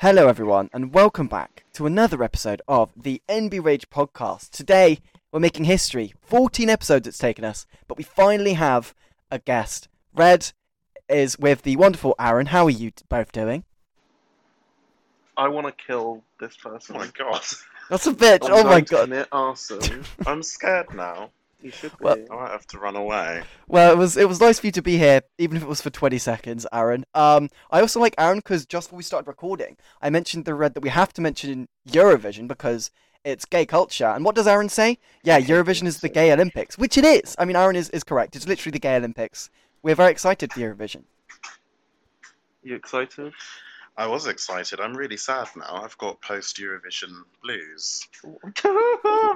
Hello, everyone, and welcome back to another episode of the EnBi Rage podcast. Today, we're making history. 14 episodes it's taken us, but we finally have a guest. Red is with the wonderful Aaron. How are you both doing? I want to kill this person. Oh my god. That's a bitch. I'm Oh my god. commit arson. I'm scared now. You should be. Well- I might have to run away. Well, it was it was nice for you to be here, even if it was for 20 seconds, Aaron. Um, I also like Aaron because just before we started recording, I mentioned the red that we have to mention Eurovision because it's gay culture. And what does Aaron say? Yeah, Eurovision is the gay Olympics, which it is. I mean, Aaron is, is correct. It's literally the gay Olympics. We're very excited for Eurovision. You excited? I was excited. I'm really sad now. I've got post Eurovision blues.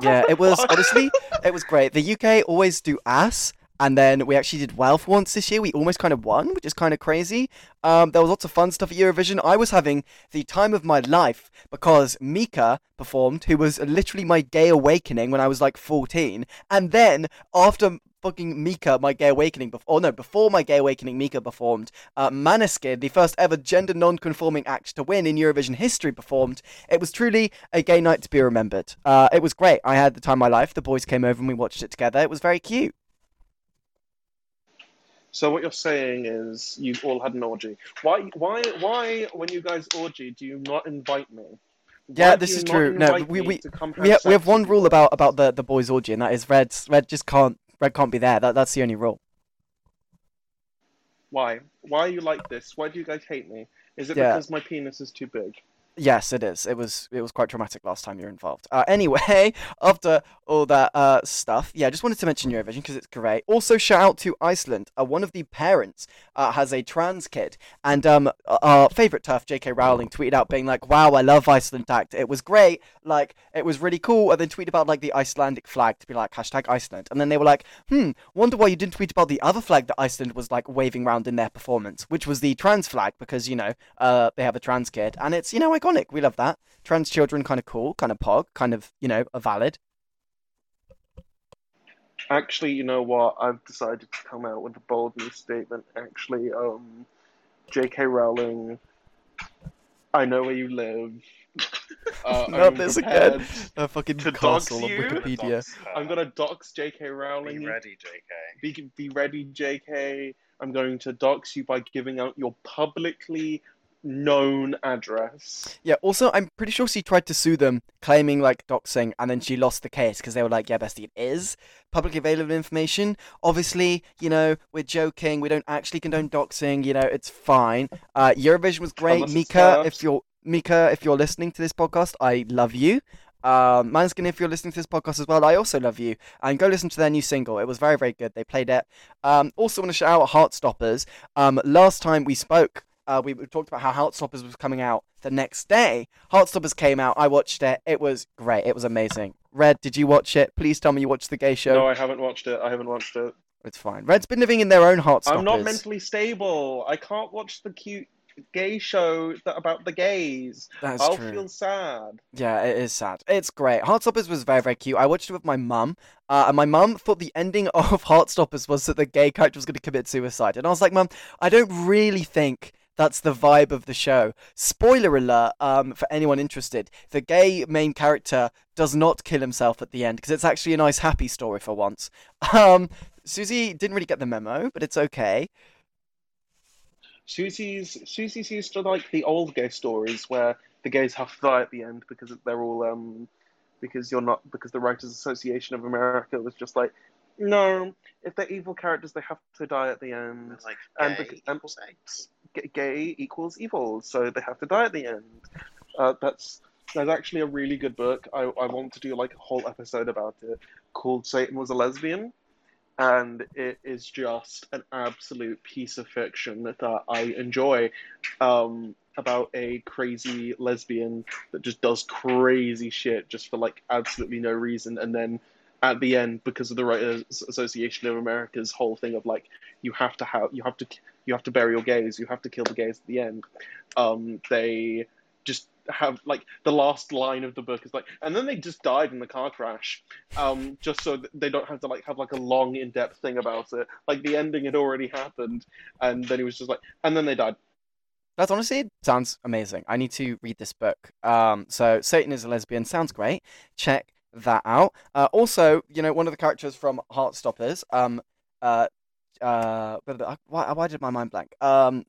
Yeah, it was honestly, it was great. The UK always do ass, and then we actually did well for once this year. We almost kind of won, which is kind of crazy. Um, there was lots of fun stuff at Eurovision. I was having the time of my life because Mika performed, who was literally my gay awakening when I was like 14, and then after fucking Mika, my gay awakening, bef- oh no, before my gay awakening, Mika performed. Uh, Maneskin, the first ever gender non-conforming act to win in Eurovision history, performed. It was truly a gay night to be remembered. Uh, it was great. I had the time of my life. The boys came over and we watched it together. It was very cute. So what you're saying is you've all had an orgy. Why? Why? Why? When you guys orgy, do you not invite me? Yeah, this is true. No, we- we- We, ha- we have one rule about, about the, the boys orgy, and that is Red. Red just can't. Red can't be there. That that's the only rule. Why? Why are you like this? Why do you guys hate me? Is it Yeah. because my penis is too big? Yes, it is. It was it was quite traumatic last time you were involved. Uh, anyway, after all that uh, stuff, yeah, I just wanted to mention Eurovision because it's great. Also, shout out to Iceland. Uh, one of the parents uh, has a trans kid, and um, our favorite turf, J.K. Rowling, tweeted out being like, "Wow, I love Iceland Act. It was great. Like, it was really cool." And then tweeted about like the Icelandic flag to be like hashtag Iceland. And then they were like, "Hmm, wonder why you didn't tweet about the other flag that Iceland was like waving around in their performance, which was the trans flag because you know uh, they have a trans kid, and it's you know iconic. We love that. Trans children, kind of cool, kind of pog, kind of you know, are valid. Actually, you know what? I've decided to come out with a bold new statement. Actually, um, J.K. Rowling, I know where you live. Uh, Not I'm this again. A fucking To dox castle of you? Wikipedia. Dox. I'm gonna dox J.K. Be Rowling. ready, JK. Be, be ready, J.K. I'm going to dox you by giving out your publicly known address. Yeah. Also, I'm pretty sure she tried to sue them, claiming like doxing, and then she lost the case because they were like, "Yeah, bestie, it is publicly available information." Obviously, you know, we're joking. We don't actually condone doxing. You know, it's fine. Uh, Eurovision was great. Mika, if you're Mika, if you're listening to this podcast, I love you. Um, Maneskin, if you're listening to this podcast as well, I also love you. And go listen to their new single. It was very, very good. They played it. Um, also, want to shout out Heartstoppers. Um, last time we spoke, uh, we we talked about how Heartstoppers was coming out the next day. Heartstoppers came out. I watched it. It was great. It was amazing. Red, did you watch it? Please tell me you watched the gay show. No, I haven't watched it. I haven't watched it. It's fine. Red's been living in their own Heartstoppers. I'm not mentally stable. I can't watch the cute gay show that about the gays. That's I'll true. feel sad. Yeah, it is sad. It's great. Heartstoppers was very, very cute. I watched it with my mum, uh, and my mum thought the ending of Heartstoppers was that the gay character was going to commit suicide. And I was like, Mum, I don't really think that's the vibe of the show. Spoiler alert um, for anyone interested the gay main character does not kill himself at the end because it's actually a nice, happy story for once. Um, Susie didn't really get the memo, but it's okay. Susie's Susie's used to like the old gay stories where the gays have to die at the end because they're all um because you're not because the Writers Association of America was just like no if they're evil characters they have to die at the end like And gay and- equals AIDS. G- gay equals evil so they have to die at the end. Uh, that's there's actually a really good book. I, I want to do like a whole episode about it called Satan was a lesbian and it is just an absolute piece of fiction that I enjoy um, about a crazy lesbian that just does crazy shit just for like absolutely no reason, and then at the end, because of the Writers Association of America's whole thing of like you have to have you have to you have to bury your gays, you have to kill the gays at the end, um, they just have like the last line of the book is like and then they just died in the car crash um just so that they don't have to like have like a long in-depth thing about it like the ending had already happened and then he was just like and then they died That's honestly sounds amazing. I need to read this book. Um, so Satan is a lesbian sounds great. Check that out. Uh, also, you know, one of the characters from Heartstoppers, um, uh, uh, why, why did my mind blank? Um,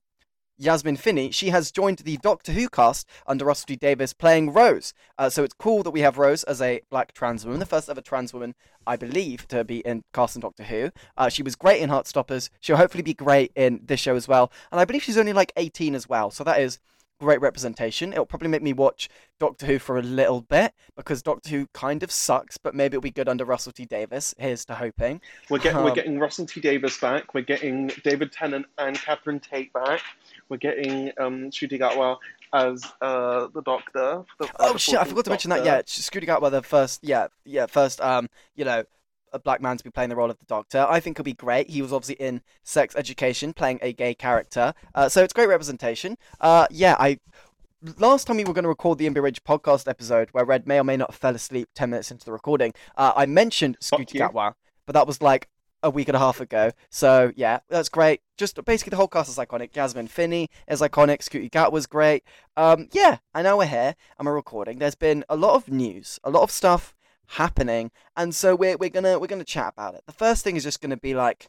Yasmin Finney, she has joined the Doctor Who cast under Russell T Davies playing Rose. Uh, so it's cool that we have Rose as a black trans woman, the first ever trans woman, I believe, to be in cast in Doctor Who. Uh, she was great in Heartstoppers. She'll hopefully be great in this show as well. And I believe she's only like 18 as well. So that is great representation. It'll probably make me watch Doctor Who for a little bit because Doctor Who kind of sucks, but maybe it'll be good under Russell T Davies. Here's to hoping. We're getting um, we're getting Russell T Davies back. We're getting David Tennant and Catherine Tate back. We're getting um, Ncuti Gatwa as uh, the Doctor. The, uh, oh shit! I forgot to mention that. Yeah, Ncuti Gatwa, the first. Yeah, yeah, first. Um, you know, a black man to be playing the role of the Doctor. I think he'll be great. He was obviously in Sex Education, playing a gay character. Uh, so it's great representation. Uh, yeah, I last time we were going to record the EnBi Rage podcast episode, where Red may or may not have fell asleep 10 minutes into the recording, uh, I mentioned Ncuti Gatwa, but that was like a week and a half ago. So, yeah, that's great. Just basically the whole cast is iconic. Yasmin Finney is iconic. Ncuti Gatwa was great. Um, yeah, I know we're here and we're recording. There's been a lot of news, a lot of stuff happening, and so we're, we're gonna we're gonna chat about it. The first thing is just gonna be like,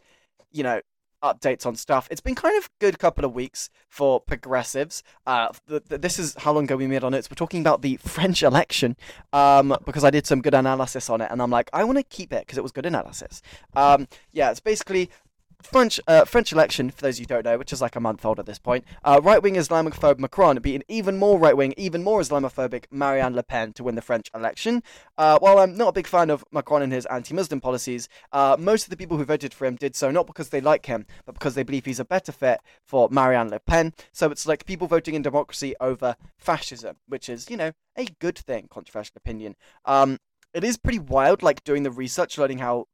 you know, updates on stuff. It's been kind of good couple of weeks for progressives. Uh, th- th- this is how long ago we made on it. We're talking about the French election um, because I did some good analysis on it, and I'm like, I want to keep it because it was good analysis. Um, yeah, it's basically French uh, French election, for those of you don't know, which is like a month old at this point, uh, right wing Islamophobe Macron beat an even more right wing, even more Islamophobic Marianne Le Pen to win the French election. Uh, while I'm not a big fan of Macron and his anti Muslim policies, uh, most of the people who voted for him did so not because they like him, but because they believe he's a better fit for Marianne Le Pen. So it's like people voting in democracy over fascism, which is, you know, a good thing, controversial opinion. Um, it is pretty wild, like doing the research, learning how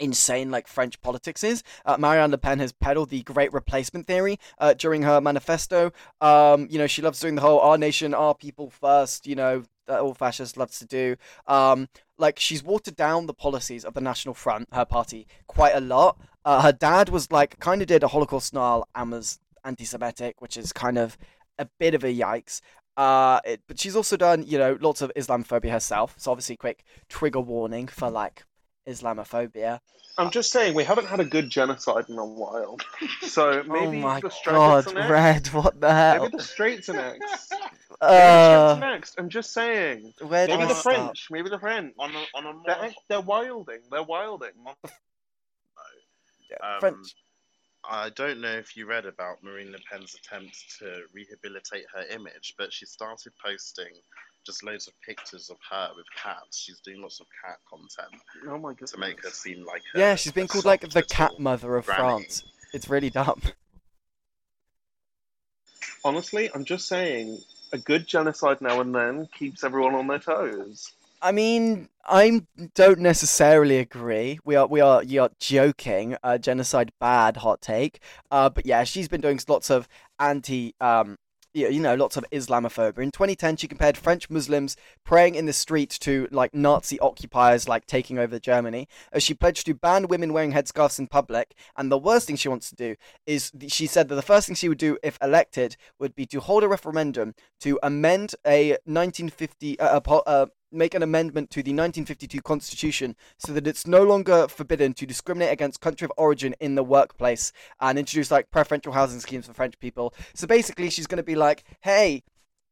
insane like French politics is. Uh, Marianne Le Pen has peddled the great replacement theory uh, during her manifesto. Um, you know, she loves doing the whole our nation, our people first, you know, that all fascists loves to do. Um, like she's watered down the policies of the National Front, her party, quite a lot. Uh, her dad was like kind of did a Holocaust snarl and was anti-Semitic, which is kind of a bit of a yikes. Uh, it, but she's also done, you know, lots of Islamophobia herself. So obviously, quick trigger warning for like Islamophobia. I'm just saying we haven't had a good genocide in a while, so oh maybe oh my the god, Red! What the hell? Maybe the Straights are next. Uh, next. I'm just saying. Where maybe the start? French. Maybe the French. On a, on a more, They're, they're wilding. They're wilding. Yeah, um, French. I don't know if you read about Marine Le Pen's attempt to rehabilitate her image, but she started posting just loads of pictures of her with cats. She's doing lots of cat content Oh my god. to make her seem like a, Yeah, she's been called like the cat mother of granny. France. It's really dumb. Honestly, I'm just saying a good genocide now and then keeps everyone on their toes. I mean, I don't necessarily agree. We are we are you're joking. Uh, genocide bad hot take. Uh, but yeah, she's been doing lots of anti um you know, lots of Islamophobia. In 2010, she compared French Muslims praying in the street to like Nazi occupiers, like taking over Germany, as she pledged to ban women wearing headscarves in public. And the worst thing she wants to do is, she said that the first thing she would do if elected would be to hold a referendum to amend a 1950 uh, uh, uh, make an amendment to the 1952 Constitution so that it's no longer forbidden to discriminate against country of origin in the workplace and introduce like preferential housing schemes for French people. So basically, she's going to be like, hey,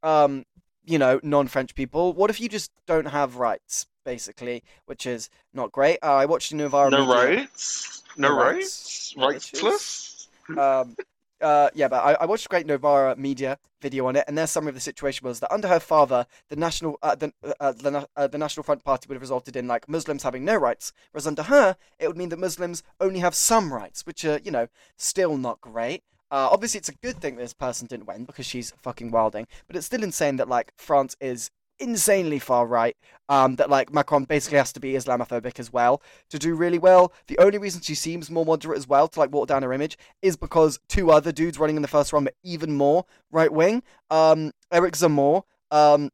um, you know, non-French people, what if you just don't have rights? Basically, which is not great. Uh, I watched Novara. No Media- rights. No rights. No rights. rights. Rightsless. um, uh, yeah, but I, I watched a great Novara media video on it, and their summary of the situation was that under her father, the national, uh, the, uh, the, uh, the National Front Party would have resulted in like Muslims having no rights, whereas under her, it would mean that Muslims only have some rights, which are you know still not great. Uh, obviously, it's a good thing this person didn't win because she's fucking wilding, but it's still insane that like France is insanely far right. Um, that like Macron basically has to be Islamophobic as well to do really well. The only reason she seems more moderate as well to like water down her image is because two other dudes running in the first round were even more right wing. Um, Eric Zemmour. Um,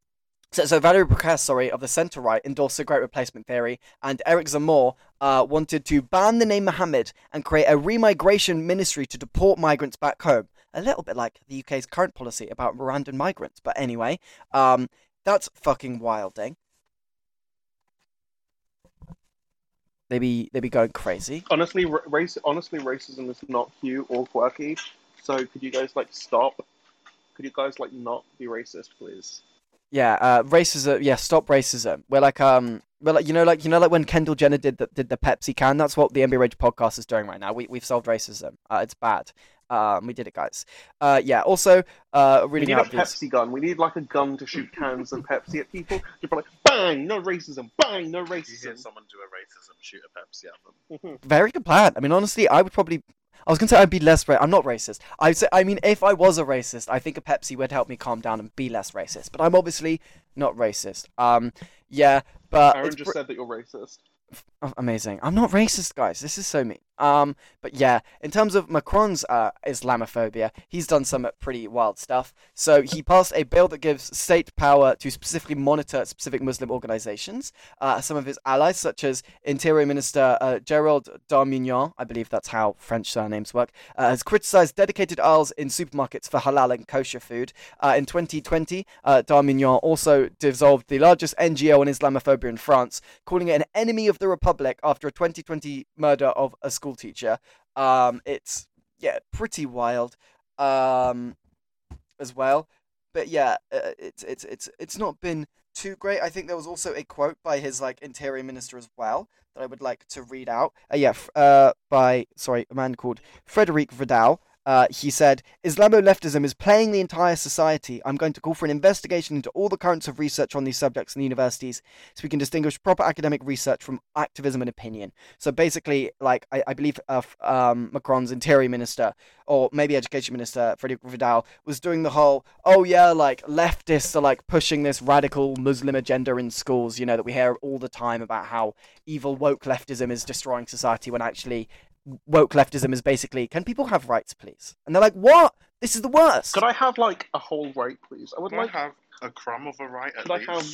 so, so Valerie Pécresse, sorry, of the centre right, endorsed the Great Replacement theory, and Eric Zemmour uh, wanted to ban the name Mohammed and create a remigration ministry to deport migrants back home. a little bit like the UK's current policy about Rwandan migrants. But anyway, um, that's fucking wilding. They be they be going crazy. Honestly, ra- race. Honestly, racism is not cute or quirky. So could you guys like stop? Could you guys like not be racist, please? Yeah, uh, racism. Yeah, stop racism. We're like, um, we're like, you know, like you know, like when Kendall Jenner did the did the Pepsi can. That's what the EnBi Rage podcast is doing right now. We we've solved racism. Uh, it's bad. Um, we did it, guys. Uh, yeah. Also, uh, We reading need a out. Pepsi gun. We need like a gun to shoot cans of Pepsi at people. You'd be like, bang, no racism, bang, no If you hear racism. someone do a racism, shoot a Pepsi at them. Very good plan. I mean, honestly, I would probably. I was gonna say I'd be less. Ra- I'm not racist. I say. I mean, if I was a racist, I think a Pepsi would help me calm down and be less racist. But I'm obviously not racist. Um, yeah, but Aaron just pr- said that you're racist. Oh, amazing. I'm not racist, guys. This is so mean. Um, but yeah, in terms of Macron's uh, Islamophobia, he's done some pretty wild stuff. So he passed a bill that gives state power to specifically monitor specific Muslim organizations. Uh, some of his allies, such as Interior Minister uh, Gerald Darmignon, I believe that's how French surnames work, uh, has criticized dedicated aisles in supermarkets for halal and kosher food. Uh, in 2020, uh, Darmignon also dissolved the largest NGO on Islamophobia in France, calling it an enemy of the Republic after a 2020 murder of a school teacher. Um, it's yeah, pretty wild, um, as well. But yeah, uh, it's it's it's it's not been too great. I think there was also a quote by his like interior minister as well that I would like to read out. Uh, yeah, f- uh, by sorry, a man called Frédérique Vidal. Uh, he said, Islamo leftism is playing the entire society. I'm going to call for an investigation into all the currents of research on these subjects in the universities so we can distinguish proper academic research from activism and opinion. So basically, like, I, I believe uh, um, Macron's interior minister, or maybe education minister, Frédérique Vidal, was doing the whole, oh yeah, like, leftists are like pushing this radical Muslim agenda in schools, you know, that we hear all the time about how evil woke leftism is destroying society when actually woke leftism is basically can people have rights please and they're like what this is the worst Could I have like a whole right, please? I would Can I like, have a crumb of a right at could I have,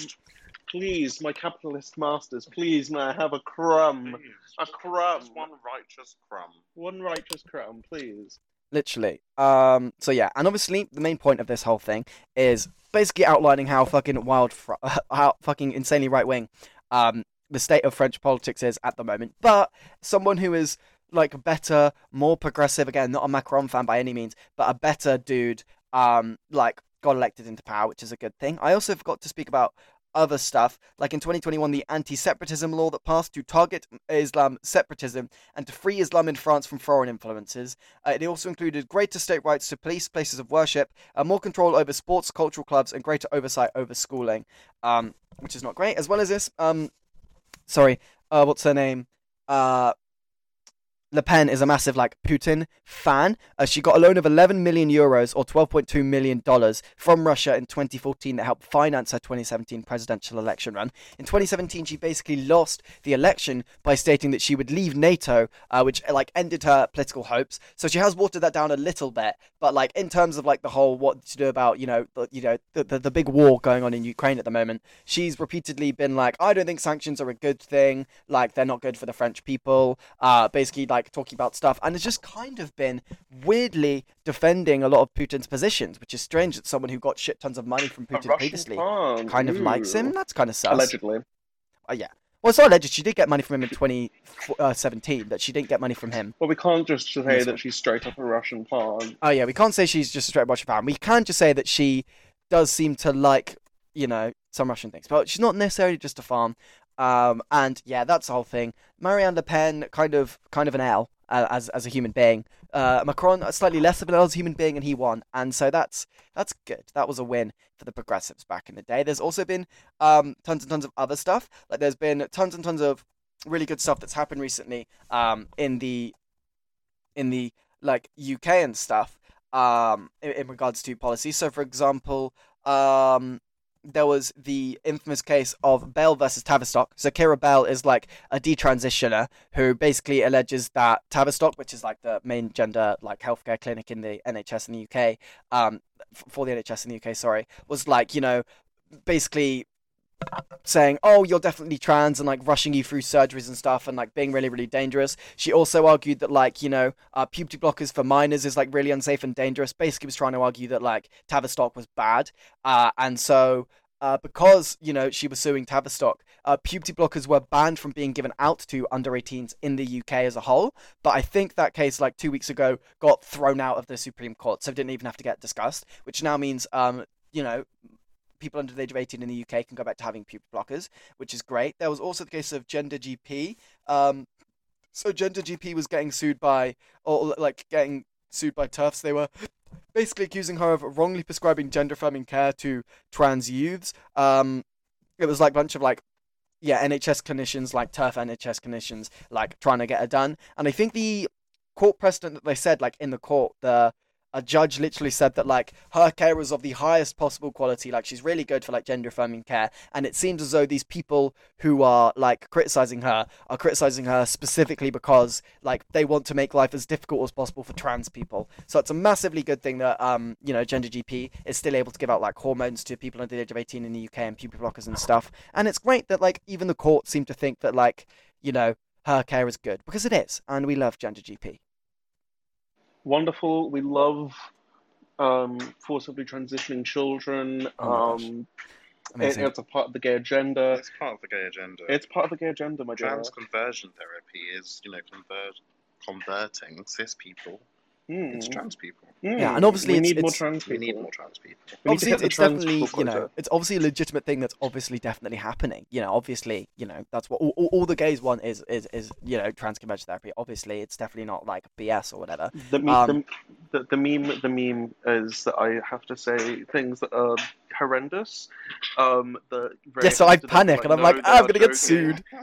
please, my capitalist masters, please, may I have a crumb? Please, A crumb. Just one righteous crumb. One righteous crumb, please. literally um so yeah and obviously the main point of this whole thing is basically outlining how fucking wild fr- how fucking insanely right wing um the state of french politics is at the moment but someone who is like better more progressive again not a macron fan by any means but a better dude um like got elected into power which is a good thing i also forgot to speak about other stuff like in 2021 the anti-separatism law that passed to target islam separatism and to free islam in france from foreign influences uh, it also included greater state rights to police places of worship, uh, more control over sports, cultural clubs, and greater oversight over schooling, um, which is not great. As well as this, um, sorry, uh, what's her name? Uh, Le Pen is a massive like Putin fan. Uh, she got a loan of 11 million euros or 12.2 million dollars from Russia in 2014 that helped finance her 2017 presidential election run. In 2017, she basically lost the election by stating that she would leave NATO, uh, which like ended her political hopes. So she has watered that down a little bit, but like in terms of like the whole what to do about you know the, you know the, the the big war going on in Ukraine at the moment, she's repeatedly been like, I don't think sanctions are a good thing. Like they're not good for the French people. Uh, basically like talking about stuff, and has just kind of been weirdly defending a lot of Putin's positions, which is strange that someone who got shit tons of money from Putin previously pawn. kind of likes him. That's kind of sus. Allegedly. Uh, yeah. Well, it's not alleged. She did get money from him in 2017, but she didn't get money from him. Well, we can't just say that she's straight up a Russian pawn. Oh yeah, we can't say she's just a straight Russian fan. We can just say that she does seem to like, you know, some Russian things, but she's not necessarily just a fan. Um, and yeah, that's the whole thing. Marianne Le Pen, kind of, kind of an L uh, as as a human being. Uh, Macron, uh, slightly less of an L as a human being, and he won. And so that's that's good. That was a win for the progressives back in the day. There's also been um tons and tons of other stuff. Like there's been tons and tons of really good stuff that's happened recently. Um, in the in the like UK and stuff um, in, in regards to policy. So, for example, um, there was the infamous case of Bell versus Tavistock. So, Keira Bell is like a detransitioner who basically alleges that Tavistock, which is like the main gender like healthcare clinic in the NHS in the UK, um, for the NHS in the UK, sorry, was like you know basically saying, "Oh, you're definitely trans," and like rushing you through surgeries and stuff, and like being really, really dangerous. She also argued that like you know, uh, puberty blockers for minors is like really unsafe and dangerous. Basically, was trying to argue that like Tavistock was bad, uh, and so uh, because you know she was suing Tavistock, uh, puberty blockers were banned from being given out to under 18s in the UK as a whole. But I think that case, like two weeks ago, got thrown out of the Supreme Court, so it didn't even have to get discussed. Which now means, um, you know, people under the age of 18 in the UK can go back to having puberty blockers, which is great. There was also the case of Gender GP. Um, so Gender GP was getting sued by, or like getting sued by TERFs. They were basically accusing her of wrongly prescribing gender affirming care to trans youths. Um, it was like a bunch of like, yeah, NHS clinicians, like TERF NHS clinicians, like trying to get her done. And I think the court precedent that they said, like in the court, the a judge literally said that like her care was of the highest possible quality like she's really good for like gender affirming care and it seems as though these people who are like criticizing her are criticizing her specifically because like they want to make life as difficult as possible for trans people. So it's a massively good thing that um you know gender gp is still able to give out like hormones to people under the age of 18 in the uk and puberty blockers and stuff. And it's great that like even the court seem to think that like you know her care is good because it is and we love gender gp wonderful. We love um, forcibly transitioning children. Oh um, it, amazing it's a part of the gay agenda. It's part of the gay agenda. It's part of the gay agenda, my dear. Trans conversion therapy is, you know, convert converting cis people Hmm. into trans people. Hmm. Yeah, and obviously we it's- need more it's- trans We people. need more trans people. We need to obviously it's, the it's trans definitely people you know it's obviously a legitimate thing that's obviously definitely happening you know obviously you know that's what all, all, all the gays want is is is you know trans conversion therapy obviously it's definitely not like bs or whatever The, me- Um, the, the, the meme the meme is that I have to say things that are horrendous. Um, the yeah so i panic and i'm like ah, i'm gonna get sued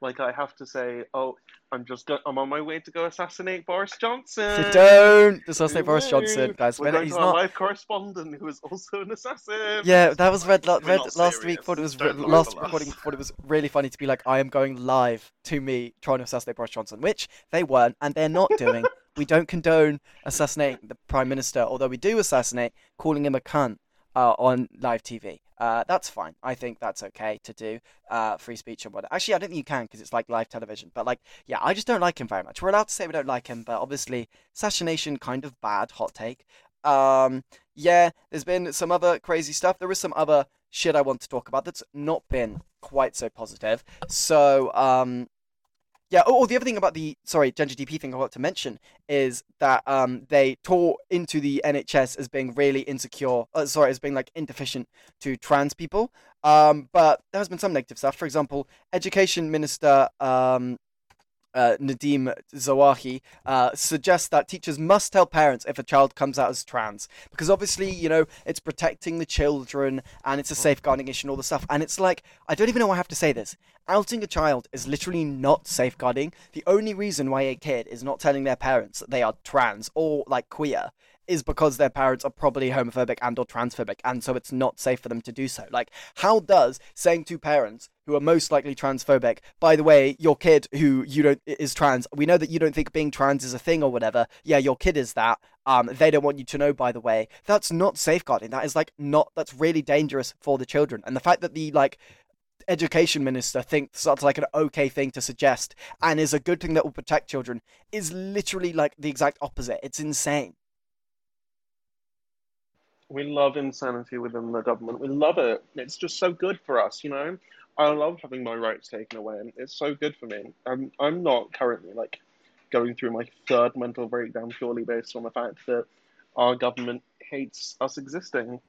Like I have to say, oh, I'm just go- I'm on my way to go assassinate Boris Johnson. so don't assassinate boris johnson guys We're when going he's to our not live correspondent who is also an assassin. yeah that was Red, la- Red not last week serious. thought it was re- last recording thought it was really funny to be like i am going live to me trying to assassinate boris johnson which they weren't and they're not doing we don't condone assassinating the prime minister although we do assassinate calling him a cunt uh, on live TV. Uh, that's fine. I think that's okay to do. Uh, free speech and whatever. Actually, I don't think you can because it's like live television. But like, yeah, I just don't like him very much. We're allowed to say we don't like him, but obviously, assassination kind of bad. Hot take. Um, yeah, there's been some other crazy stuff. There is some other shit I want to talk about that's not been quite so positive. So, um, yeah. Oh, oh, the other thing about the sorry Gender GP thing I want to mention is that um they tore into the NHS as being really insecure. Uh, sorry, as being like inefficient to trans people. Um, but there has been some negative stuff. For example, Education Minister um. Uh, Nadhim Zahawi uh, suggests that teachers must tell parents if a child comes out as trans because obviously you know it's protecting the children and it's a safeguarding issue and all the stuff and it's like I don't even know why I have to say this outing a child is literally not safeguarding. The only reason why a kid is not telling their parents that they are trans or like queer is because their parents are probably homophobic and or transphobic and so it's not safe for them to do so. Like how does saying to parents who are most likely transphobic, by the way, your kid who you don't is trans, we know that you don't think being trans is a thing or whatever. Yeah, your kid is that. Um, they don't want you to know, by the way. That's not safeguarding. That is like not. That's really dangerous for the children. And the fact that the like education minister thinks that's like an okay thing to suggest and is a good thing that will protect children is literally like the exact opposite. It's insane. We love insanity within the government. We love it. It's just so good for us, you know. I love having my rights taken away. and It's so good for me. I'm I'm not currently like going through my third mental breakdown purely based on the fact that our government hates us existing.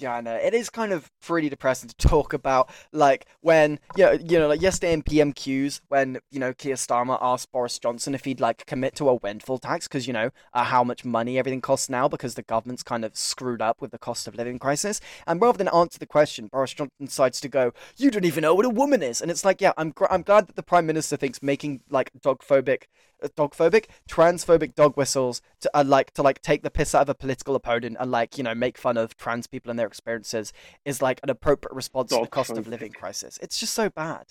Know. It is kind of pretty depressing to talk about, like when you know, you know, like yesterday in PMQs when you know Keir Starmer asked Boris Johnson if he'd like commit to a windfall tax because you know uh, how much money everything costs now because the government's kind of screwed up with the cost of living crisis. And rather than answer the question, Boris Johnson decides to go, "You don't even know what a woman is," and it's like, yeah, I'm gr- I'm glad that the Prime Minister thinks making like dog phobic phobic, transphobic dog whistles to uh, like to like take the piss out of a political opponent and like you know make fun of trans people and their experiences is like an appropriate response to the cost of Dog-phobic. living crisis. It's just so bad.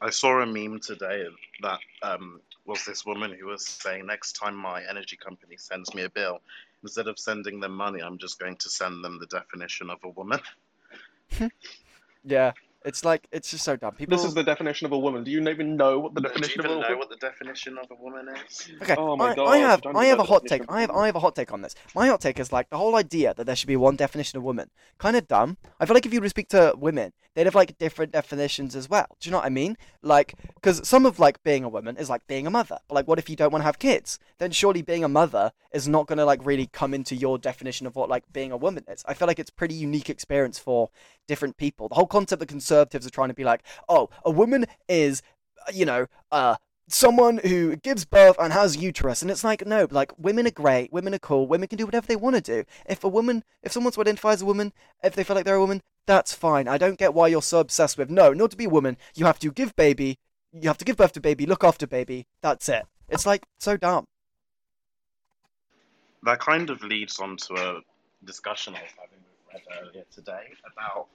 I saw a meme today that um, was this woman who was saying, next time my energy company sends me a bill, instead of sending them money, I'm just going to send them the definition of a woman. Yeah, it's like it's just so dumb. People. This is the definition of a woman. Do you even know what the definition of a even know woman? what the definition of a woman is? Okay, Oh my I, God, I have don't I have a hot take. I have. I have a hot take on this. My hot take is like the whole idea that there should be one definition of woman. Kind of dumb. I feel like if you were to speak to women, they'd have like different definitions as well. Do you know what I mean? Like, because some of like being a woman is like being a mother. But like, what if you don't want to have kids? Then surely being a mother is not gonna like really come into your definition of what like being a woman is. I feel like it's pretty unique experience for different people. The whole concept that conservatives are trying to be like, oh, a woman is, you know, uh someone who gives birth and has uterus. And it's like no like women are great women are cool women can do whatever they want to do. If a woman if someone identify as a woman if they feel like they're a woman that's fine. I don't get why you're so obsessed with no not to be a woman. You have to give baby you have to give birth to baby look after baby. That's it. It's like so dumb. That kind of leads on to a discussion I was having Red earlier today about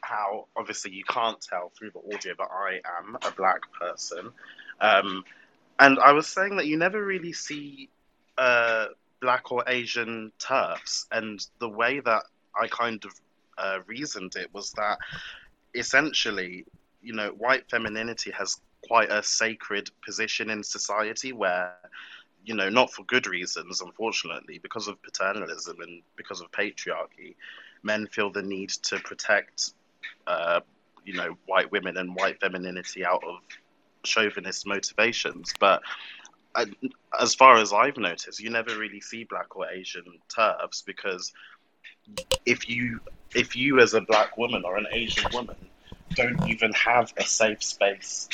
how obviously you can't tell through the audio, but I am a black person. Um, and I was saying that you never really see uh, black or Asian turfs. And the way that I kind of uh, reasoned it was that essentially, you know, white femininity has quite a sacred position in society where you know, not for good reasons, unfortunately, because of paternalism and because of patriarchy, men feel the need to protect, uh, you know, white women and white femininity out of chauvinist motivations. But I, as far as I've noticed, you never really see black or Asian turfs because if you if you as a black woman or an Asian woman don't even have a safe space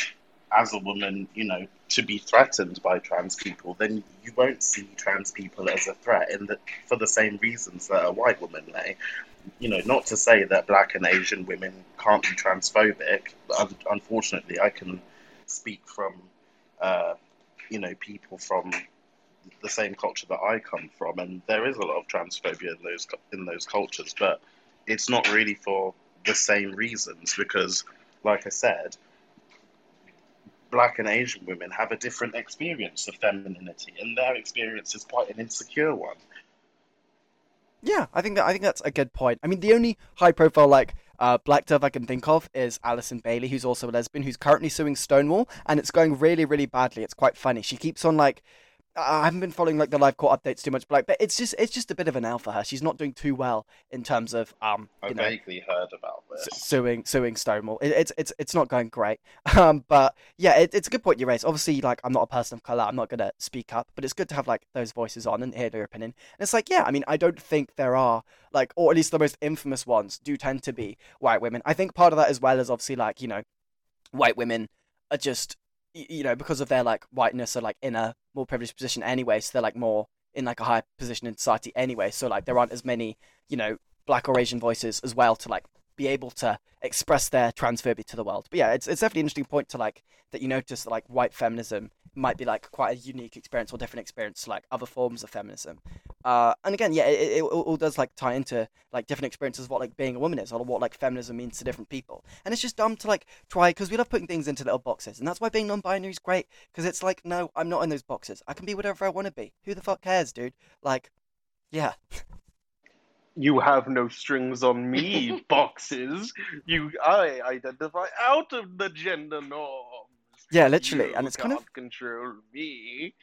as a woman, you know, to be threatened by trans people, then you won't see trans people as a threat in the, for the same reasons that a white woman may. You know, not to say that black and Asian women can't be transphobic. Un- unfortunately, I can speak from, uh, you know, people from the same culture that I come from, and there is a lot of transphobia in those in those cultures, but it's not really for the same reasons because, like I said, black and Asian women have a different experience of femininity, and their experience is quite an insecure one. Yeah, I think that I think that's a good point. I mean, the only high-profile like uh, black turf I can think of is Allison Bailey, who's also a lesbian, who's currently suing Stonewall, and it's going really, really badly. It's quite funny. She keeps on like. I haven't been following like the live court updates too much, but like, but it's just it's just a bit of an L for her. She's not doing too well in terms of um, I you know, vaguely heard about this. suing suing Stonewall. It, it's it's it's not going great. Um, but yeah, it, it's a good point you raise. Obviously, like I'm not a person of color, I'm not gonna speak up, but it's good to have like those voices on and hear their opinion. And it's like, yeah, I mean, I don't think there are like, or at least the most infamous ones do tend to be white women. I think part of that as well is obviously like you know, white women are just you know because of their like whiteness are like in a more privileged position anyway, so they're like more in like a higher position in society anyway. So like there aren't as many you know black or Asian voices as well to like be able to express their transphobia to the world. But yeah, it's it's definitely an interesting point to like that you notice that like white feminism might be like quite a unique experience or different experience to like other forms of feminism. Uh, and again, yeah, it, it, all does like tie into like different experiences of what like being a woman is or what like feminism means to different people. And it's just dumb to like try because we love putting things into little boxes, and that's why being non-binary is great because it's like no, I'm not in those boxes. I can be whatever I want to be. Who the fuck cares, dude? Like, yeah. You have no strings on me, boxes. You, I identify out of the gender norms. Yeah, literally, You and it's kind of control me.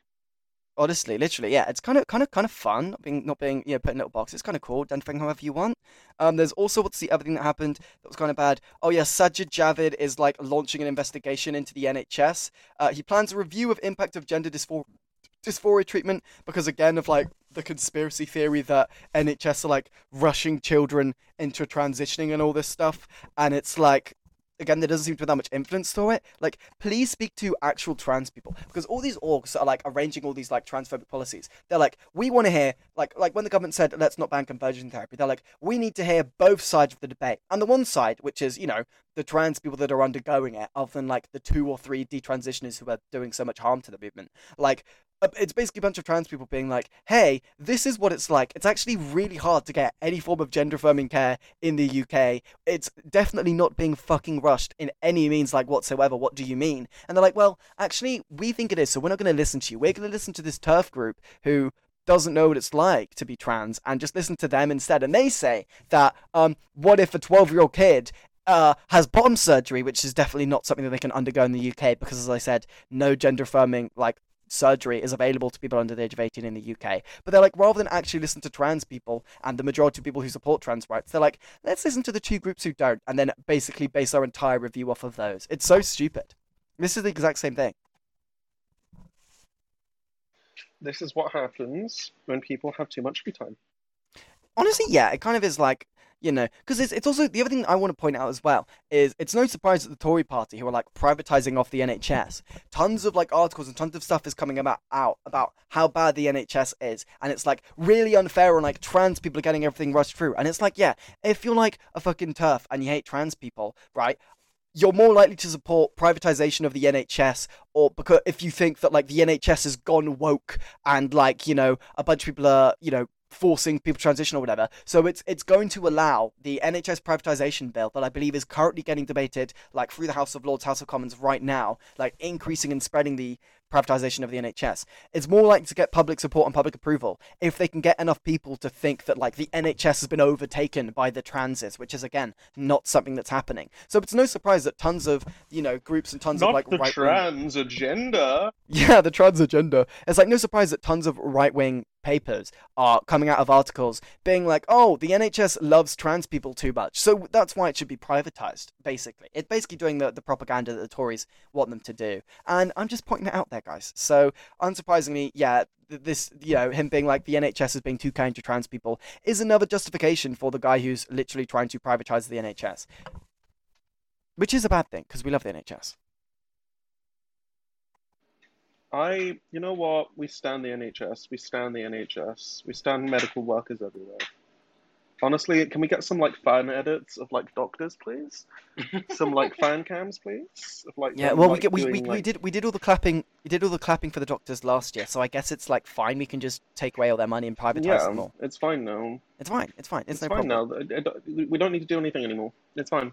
honestly, literally, yeah, it's kind of, kind of, kind of fun not being, not being, you know, put in little boxes. It's kind of cool, identifying however you want. Um, there's also what's the other thing that happened that was kind of bad. Oh yeah, Sajid Javid is like launching an investigation into the NHS. Uh, he plans a review of impact of gender dysphoria, dysphoria treatment because again of like the conspiracy theory that NHS are like rushing children into transitioning and all this stuff, and it's like again, there doesn't seem to be that much influence to it. Like, please speak to actual trans people because all these orgs are like arranging all these like transphobic policies. They're like, we want to hear like like when the government said let's not ban conversion therapy. They're like, we need to hear both sides of the debate. And the one side, which is you know the trans people that are undergoing it, other than like the two or three detransitioners who are doing so much harm to the movement, like. It's basically a bunch of trans people being like, "Hey, this is what it's like. It's actually really hard to get any form of gender affirming care in the UK. It's definitely not being fucking rushed in any means like whatsoever. What do you mean? And they're like, well, actually, we think it is, so we're not going to listen to you. We're going to listen to this turf group who doesn't know what it's like to be trans and just listen to them instead. And they say that, um, what if a 12 year old kid uh, has bottom surgery, which is definitely not something that they can undergo in the UK because, as I said, no gender affirming like surgery is available to people under the age of 18 in the UK. But they're like, rather than actually listen to trans people and the majority of people who support trans rights, they're like, let's listen to the two groups who don't, and then basically base our entire review off of those. It's so stupid. This is the exact same thing. This is what happens when people have too much free time. Honestly, yeah, it kind of is like you know, because it's, it's also the other thing I want to point out as well is it's no surprise that the Tory party, who are like privatizing off the NHS, tons of like articles and tons of stuff is coming about out about how bad the NHS is, and it's like really unfair on like trans people getting everything rushed through, and it's like yeah, if you're like a fucking turf and you hate trans people, right? You're more likely to support privatization of the NHS, or because if you think that like the NHS has gone woke and like you know a bunch of people are you know forcing people to transition or whatever. So it's it's going to allow the NHS privatization bill that I believe is currently getting debated like through the House of Lords, House of Commons right now, like increasing and spreading the privatization of the NHS. It's more likely to get public support and public approval if they can get enough people to think that like the NHS has been overtaken by the transes, which is again not something that's happening. So it's no surprise that tons of you know groups and tons Not of like the right trans agenda. yeah, the trans agenda. It's like no surprise that tons of right wing papers are coming out of articles being like, oh, the NHS loves trans people too much. So that's why it should be privatized, basically. It's basically doing the, the propaganda that the Tories want them to do. And I'm just pointing it out there, guys. So unsurprisingly, yeah, this, you know, him being like the NHS is being too kind to trans people is another justification for the guy who's literally trying to privatize the NHS. Which is a bad thing, because we love the NHS. I, you know what? We stand the NHS. We stand the NHS. We stand medical workers everywhere. Honestly, can we get some like fan edits of like doctors, please? some like fan cams, please. Of, like, Yeah, them, well, we, like, get, we, we, doing, we like- did we did all the clapping we did all the clapping for the doctors last year, so I guess it's like fine. We can just take away all their money and privatize Yeah, them all. it's fine now. It's fine. It's fine. It's, It's, no fine problem. now. I- I- We don't need to do anything anymore. It's fine.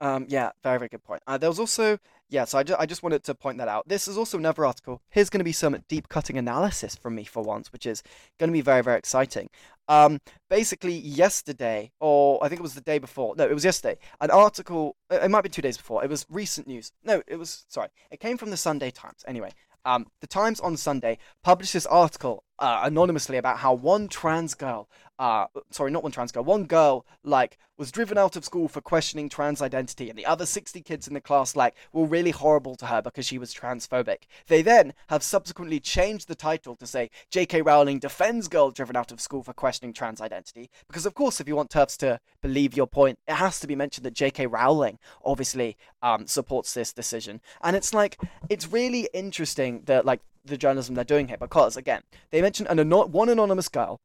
Um, yeah, very very good point. Uh, there was also yeah, so I, ju- I just wanted to point that out. This is also another article. Here's going to be some deep cutting analysis from me for once, which is going to be very very exciting. Um, basically yesterday, or I think it was the day before. No, it was yesterday. An article. It might be two days before. It was recent news. No, it was sorry. It came from the Sunday Times. Anyway, um, the Times on Sunday published this article uh, anonymously about how one trans girl, uh, sorry, not one trans girl, one girl like was driven out of school for questioning trans identity, and the other 60 kids in the class like were really horrible to her because she was transphobic. They then have subsequently changed the title to say J.K. Rowling defends girl driven out of school for questioning trans identity, because of course, if you want turfs to believe your point, it has to be mentioned that J.K. Rowling obviously um, supports this decision, and it's like it's really interesting that like the journalism they're doing here because again they mention an ano- one anonymous girl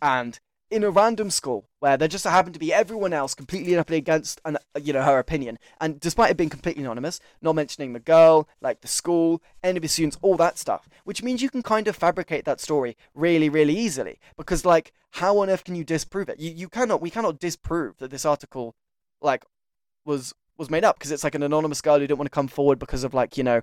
and in a random school where there just happened to be everyone else completely and utterly against an, you know her opinion. And despite it being completely anonymous not mentioning the girl like the school any of the students all that stuff which means you can kind of fabricate that story really really easily. Because like how on earth can you disprove it? You, you cannot we cannot disprove that this article like was was made up. Because it's like an anonymous girl who didn't want to come forward because of like you know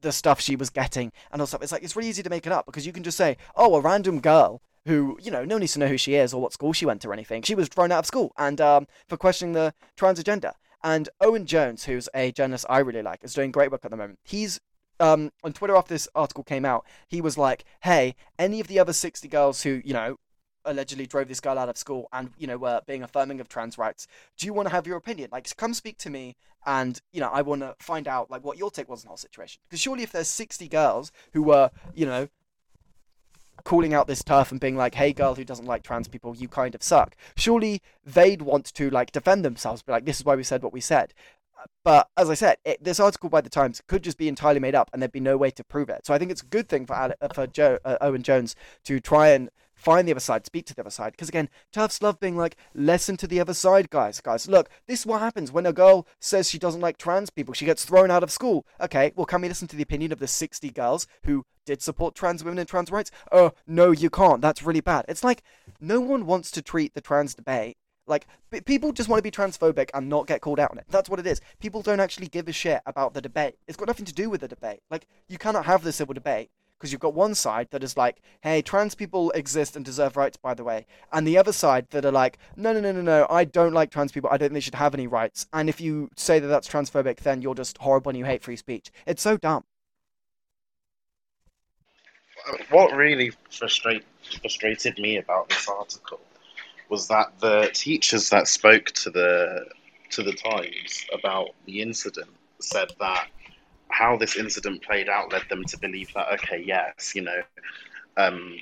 the stuff she was getting and all stuff. It's like it's really easy to make it up because you can just say, "Oh, a random girl who you know no one needs to know who she is or what school she went to or anything. She was thrown out of school and um, for questioning the trans agenda." And Owen Jones, who's a journalist I really like, is doing great work at the moment. He's um, on Twitter after this article came out. He was like, "Hey, any of the other sixty girls who you know." allegedly drove this girl out of school and you know were being affirming of trans rights do you want to have your opinion like come speak to me and you know i want to find out like what your take was on the whole situation because surely if there's 60 girls who were you know calling out this turf and being like hey girl who doesn't like trans people you kind of suck surely they'd want to like defend themselves be like this is why we said what we said but as I said, it, this article by the Times could just be entirely made up, and there'd be no way to prove it. So I think it's a good thing for Ale- uh, for Joe uh, Owen Jones to try and find the other side, speak to the other side. Because again, TERFs love being like, listen to the other side, guys. Guys, look, this is what happens when a girl says she doesn't like trans people. She gets thrown out of school. Okay, well, can we listen to the opinion of the 60 girls who did support trans women and trans rights? Oh, no, you can't. That's really bad. It's like no one wants to treat the trans debate like p- people just want to be transphobic and not get called out on it. That's what it is. People don't actually give a shit about the debate. It's got nothing to do with the debate. Like you cannot have the civil debate because you've got one side that is like, hey, trans people exist and deserve rights, by the way, and the other side that are like, no, no, no, no, no, I don't like trans people. I don't think they should have any rights. And if you say that that's transphobic, then you're just horrible and you hate free speech. It's so dumb. What really frustrate, frustrated me about this article was that the teachers that spoke to the to the Times about the incident said that how this incident played out led them to believe that okay, yes, you know, um,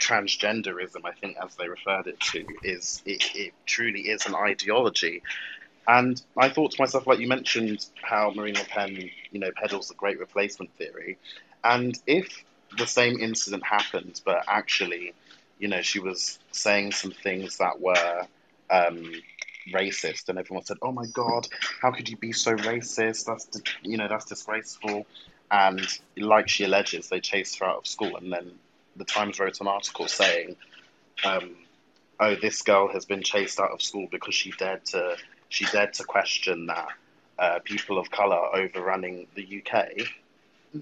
transgenderism, I think, as they referred it to, is it, it truly is an ideology. And I thought to myself, like you mentioned, how Marine Le Pen, you know, peddles the great replacement theory, and if the same incident happened, but actually, you know, she was saying some things that were um, racist, and everyone said, "Oh my God, how could you be so racist? That's you know that's disgraceful." And like she alleges, they chased her out of school, and then the Times wrote an article saying, um, "Oh, this girl has been chased out of school because she dared to she dared to question that uh, people of color overrunning the UK."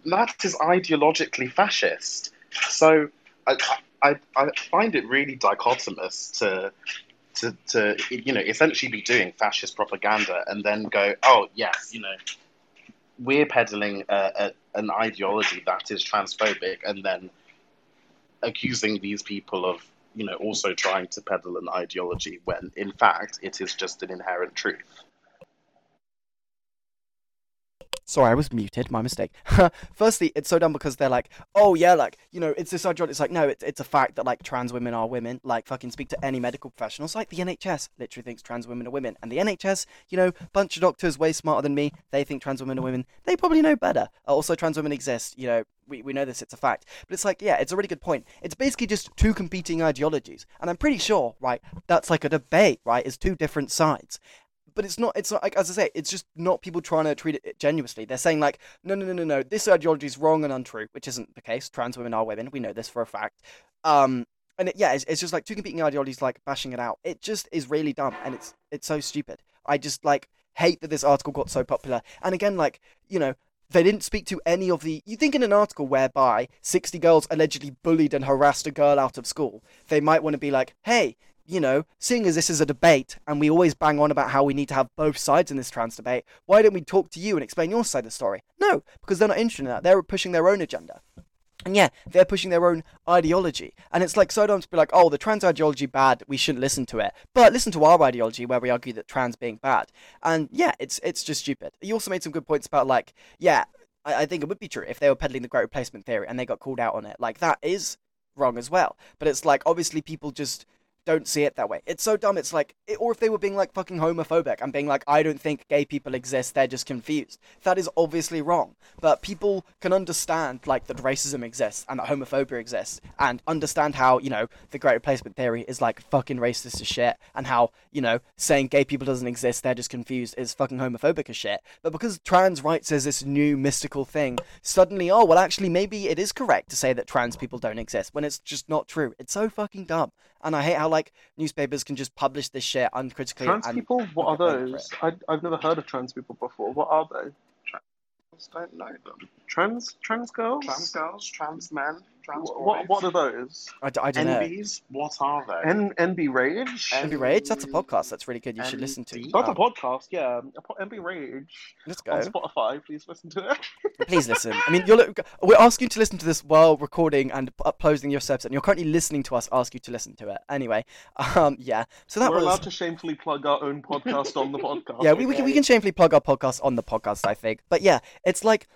That is ideologically fascist. So I, I, I find it really dichotomous to to, to you know essentially be doing fascist propaganda and then go oh yes you know we're peddling a, an ideology that is transphobic and then accusing these people of you know also trying to peddle an ideology when in fact it is just an inherent truth Sorry, I was muted. My mistake. Firstly, it's so dumb because they're like, oh yeah, like you know, it's this ideology. It's like no, it's it's a fact that like trans women are women. Like fucking speak to any medical professionals. Like the NHS literally thinks trans women are women, and the NHS, you know, bunch of doctors way smarter than me. They think trans women are women. They probably know better. Uh, also, trans women exist. You know, we, we know this, it's a fact. But it's like, yeah, it's a really good point. It's basically just two competing ideologies. And I'm pretty sure, right, that's like a debate, right, is two different sides but it's not it's not like as i say it's just not people trying to treat it genuinely. They're saying like no no no no no this ideology is wrong and untrue which isn't the case. Trans women are women. We know this for a fact. Um and it, yeah it's, it's just like two competing ideologies like bashing it out. It just is really dumb and it's it's so stupid. I just like hate that this article got so popular. And again like you know they didn't speak to any of the. You think in an article whereby 60 girls allegedly bullied and harassed a girl out of school, they might want to be like, hey, you know, seeing as this is a debate and we always bang on about how we need to have both sides in this trans debate, why don't we talk to you and explain your side of the story? No, because they're not interested in that. They're pushing their own agenda. And yeah, they're pushing their own ideology. And it's like so dumb to be like, oh, the trans ideology bad, we shouldn't listen to it. But listen to our ideology where we argue that trans being bad. And yeah, it's it's just stupid. You also made some good points about like, yeah, I, I think it would be true if they were peddling the great replacement theory and they got called out on it. Like that is wrong as well. But it's like obviously people just don't see it that way. It's so dumb. It's like, it, or if they were being like fucking homophobic and being like, I don't think gay people exist, they're just confused. That is obviously wrong. But people can understand like that racism exists and that homophobia exists and understand how, you know, the great replacement theory is like fucking racist as shit and how, you know, saying gay people doesn't exist, they're just confused is fucking homophobic as shit. But because trans rights is this new mystical thing, suddenly, oh, well, actually, maybe it is correct to say that trans people don't exist when it's just not true. It's so fucking dumb. And I hate how like newspapers can just publish this shit uncritically. Trans and people? What are those? I, I've never heard of trans people before. What are they? Trans don't know them. Trans trans girls? Trans girls, trans men, trans What, what, what are those? I, d- I don't know. NBs, what are they? N EnBi Rage? EnBi Rage, that's a podcast. That's really good. You should listen to. NB? That's a Um, podcast, yeah. A EnBi Rage let's go. on go. Spotify. Please listen to it. Please listen. I mean, you're li- we're asking you to listen to this while recording and p- uploading your steps, and you're currently listening to us ask you to listen to it. Anyway, um, yeah. So that We're was. allowed to shamefully plug our own podcast on the podcast. yeah, we, we can we can shamefully plug our podcast on the podcast, I think. But yeah, it's like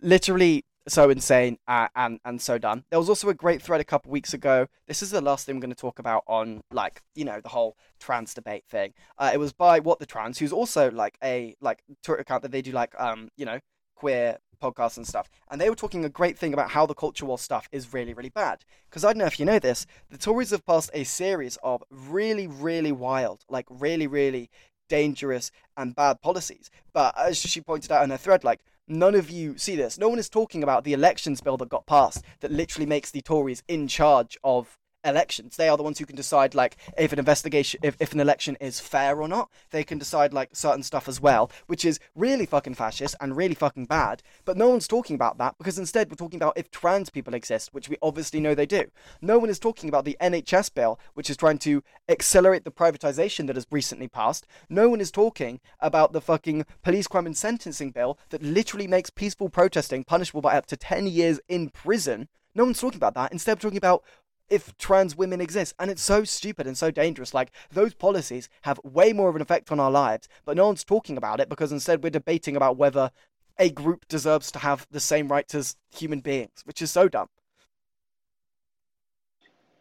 literally so insane uh, and and so done. There was also a great thread a couple weeks ago. This is the last thing I'm going to talk about on like you know the whole trans debate thing. Uh, it was by what the trans, who's also like a like Twitter account that they do like um you know queer podcasts and stuff. And they were talking a great thing about how the culture war stuff is really really bad. Because I don't know if you know this, the Tories have passed a series of really really wild, like really really dangerous and bad policies. But as she pointed out in her thread, like none of you see this. No one is talking about the elections bill that got passed that literally makes the Tories in charge of elections. They are the ones who can decide like if an investigation if, if an election is fair or not. They can decide like certain stuff as well, which is really fucking fascist and really fucking bad. But no one's talking about that because instead we're talking about if trans people exist, which we obviously know they do. No one is talking about the NHS bill, which is trying to accelerate the privatization that has recently passed. No one is talking about the fucking police crime and sentencing bill that literally makes peaceful protesting punishable by up to 10 years in prison. No one's talking about that. Instead, we're talking about if trans women exist. And it's so stupid and so dangerous. Like, those policies have way more of an effect on our lives, but no one's talking about it because instead we're debating about whether a group deserves to have the same rights as human beings, which is so dumb.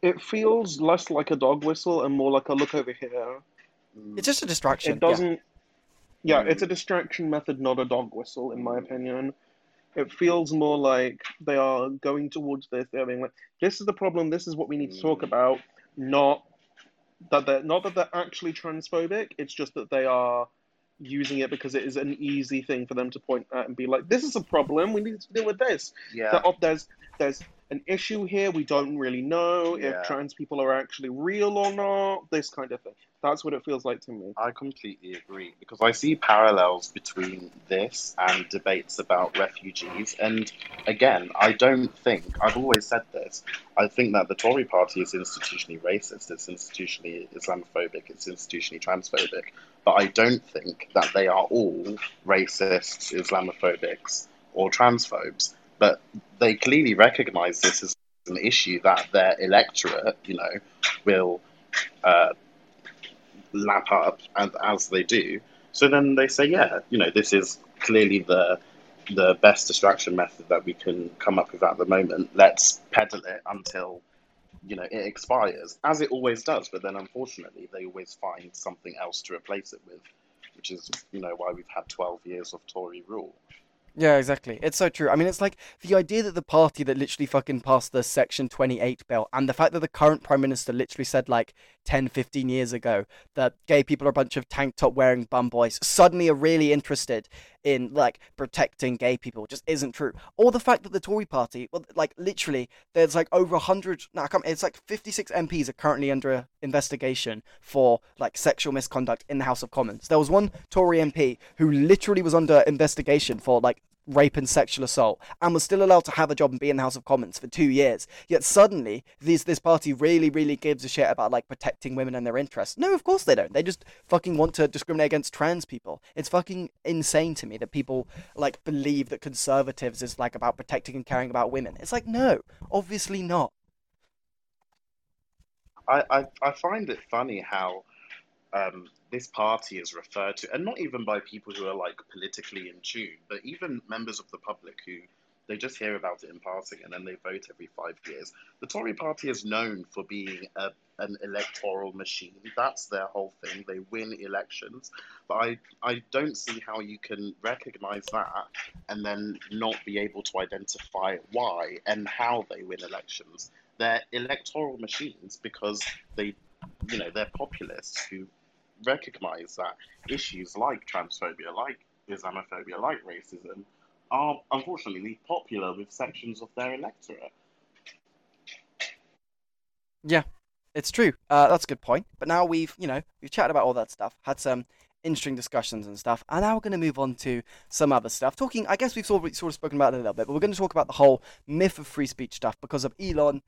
It feels less like a dog whistle and more like a look over here. It's just a distraction. It doesn't. Yeah, Mm. it's a distraction method, not a dog whistle, in my opinion. It feels more like they are going towards this. They're being like, "This is the problem. This is what we need to talk Mm. about." Not that they're not that they're actually transphobic. It's just that they are using it because it is an easy thing for them to point at and be like, "This is a problem. We need to deal with this." Yeah. That, oh, there's there's an issue here. We don't really know Yeah. if trans people are actually real or not. This kind of thing. That's what it feels like to me. I completely agree because I see parallels between this and debates about refugees. And again, I don't think, I've always said this, I think that the Tory party is institutionally racist, it's institutionally Islamophobic, it's institutionally transphobic. But I don't think that they are all racists, Islamophobics, or transphobes. But they clearly recognize this as an issue that their electorate, you know, will. Uh, lap up and as they do. So then they say, yeah, you know, this is clearly the the best distraction method that we can come up with at the moment. Let's peddle it until you know it expires, as it always does. But then unfortunately, they always find something else to replace it with, which is you know why we've had twelve years of Tory rule. Yeah, exactly. It's so true. I mean, it's like the idea that the party that literally fucking passed the Section 28 bill and the fact that the current Prime Minister literally said like 10, 15 years ago that gay people are a bunch of tank top wearing bum boys suddenly are really interested in like protecting gay people just isn't true. Or the fact that the Tory party, well, like literally, there's like over 100, no, I can't, it's like 56 MPs are currently under investigation for like sexual misconduct in the House of Commons. There was one Tory MP who literally was under investigation for like rape and sexual assault and was still allowed to have a job and be in the House of Commons for two years. Yet suddenly, these this party really, really gives a shit about like protecting women and their interests. No, of course they don't. They just fucking want to discriminate against trans people. It's fucking insane to me that people like believe that conservatives is like about protecting and caring about women. It's like no, obviously not. I, I, I find it funny how um, this party is referred to, and not even by people who are like politically in tune, but even members of the public who they just hear about it in passing and then they vote every five years. The Tory party is known for being a, an electoral machine. That's their whole thing. They win elections. But I, I don't see how you can recognize that and then not be able to identify why and how they win elections. They're electoral machines because they, you know, they're populists who recognize that issues like transphobia, like Islamophobia, like racism, are unfortunately popular with sections of their electorate. Yeah, it's true. Uh, that's a good point. But now we've, you know, we've chatted about all that stuff, had some interesting discussions and stuff, and now we're going to move on to some other stuff. Talking, I guess we've sort of, sort of spoken about it a little bit, but we're going to talk about the whole myth of free speech stuff because of Elon.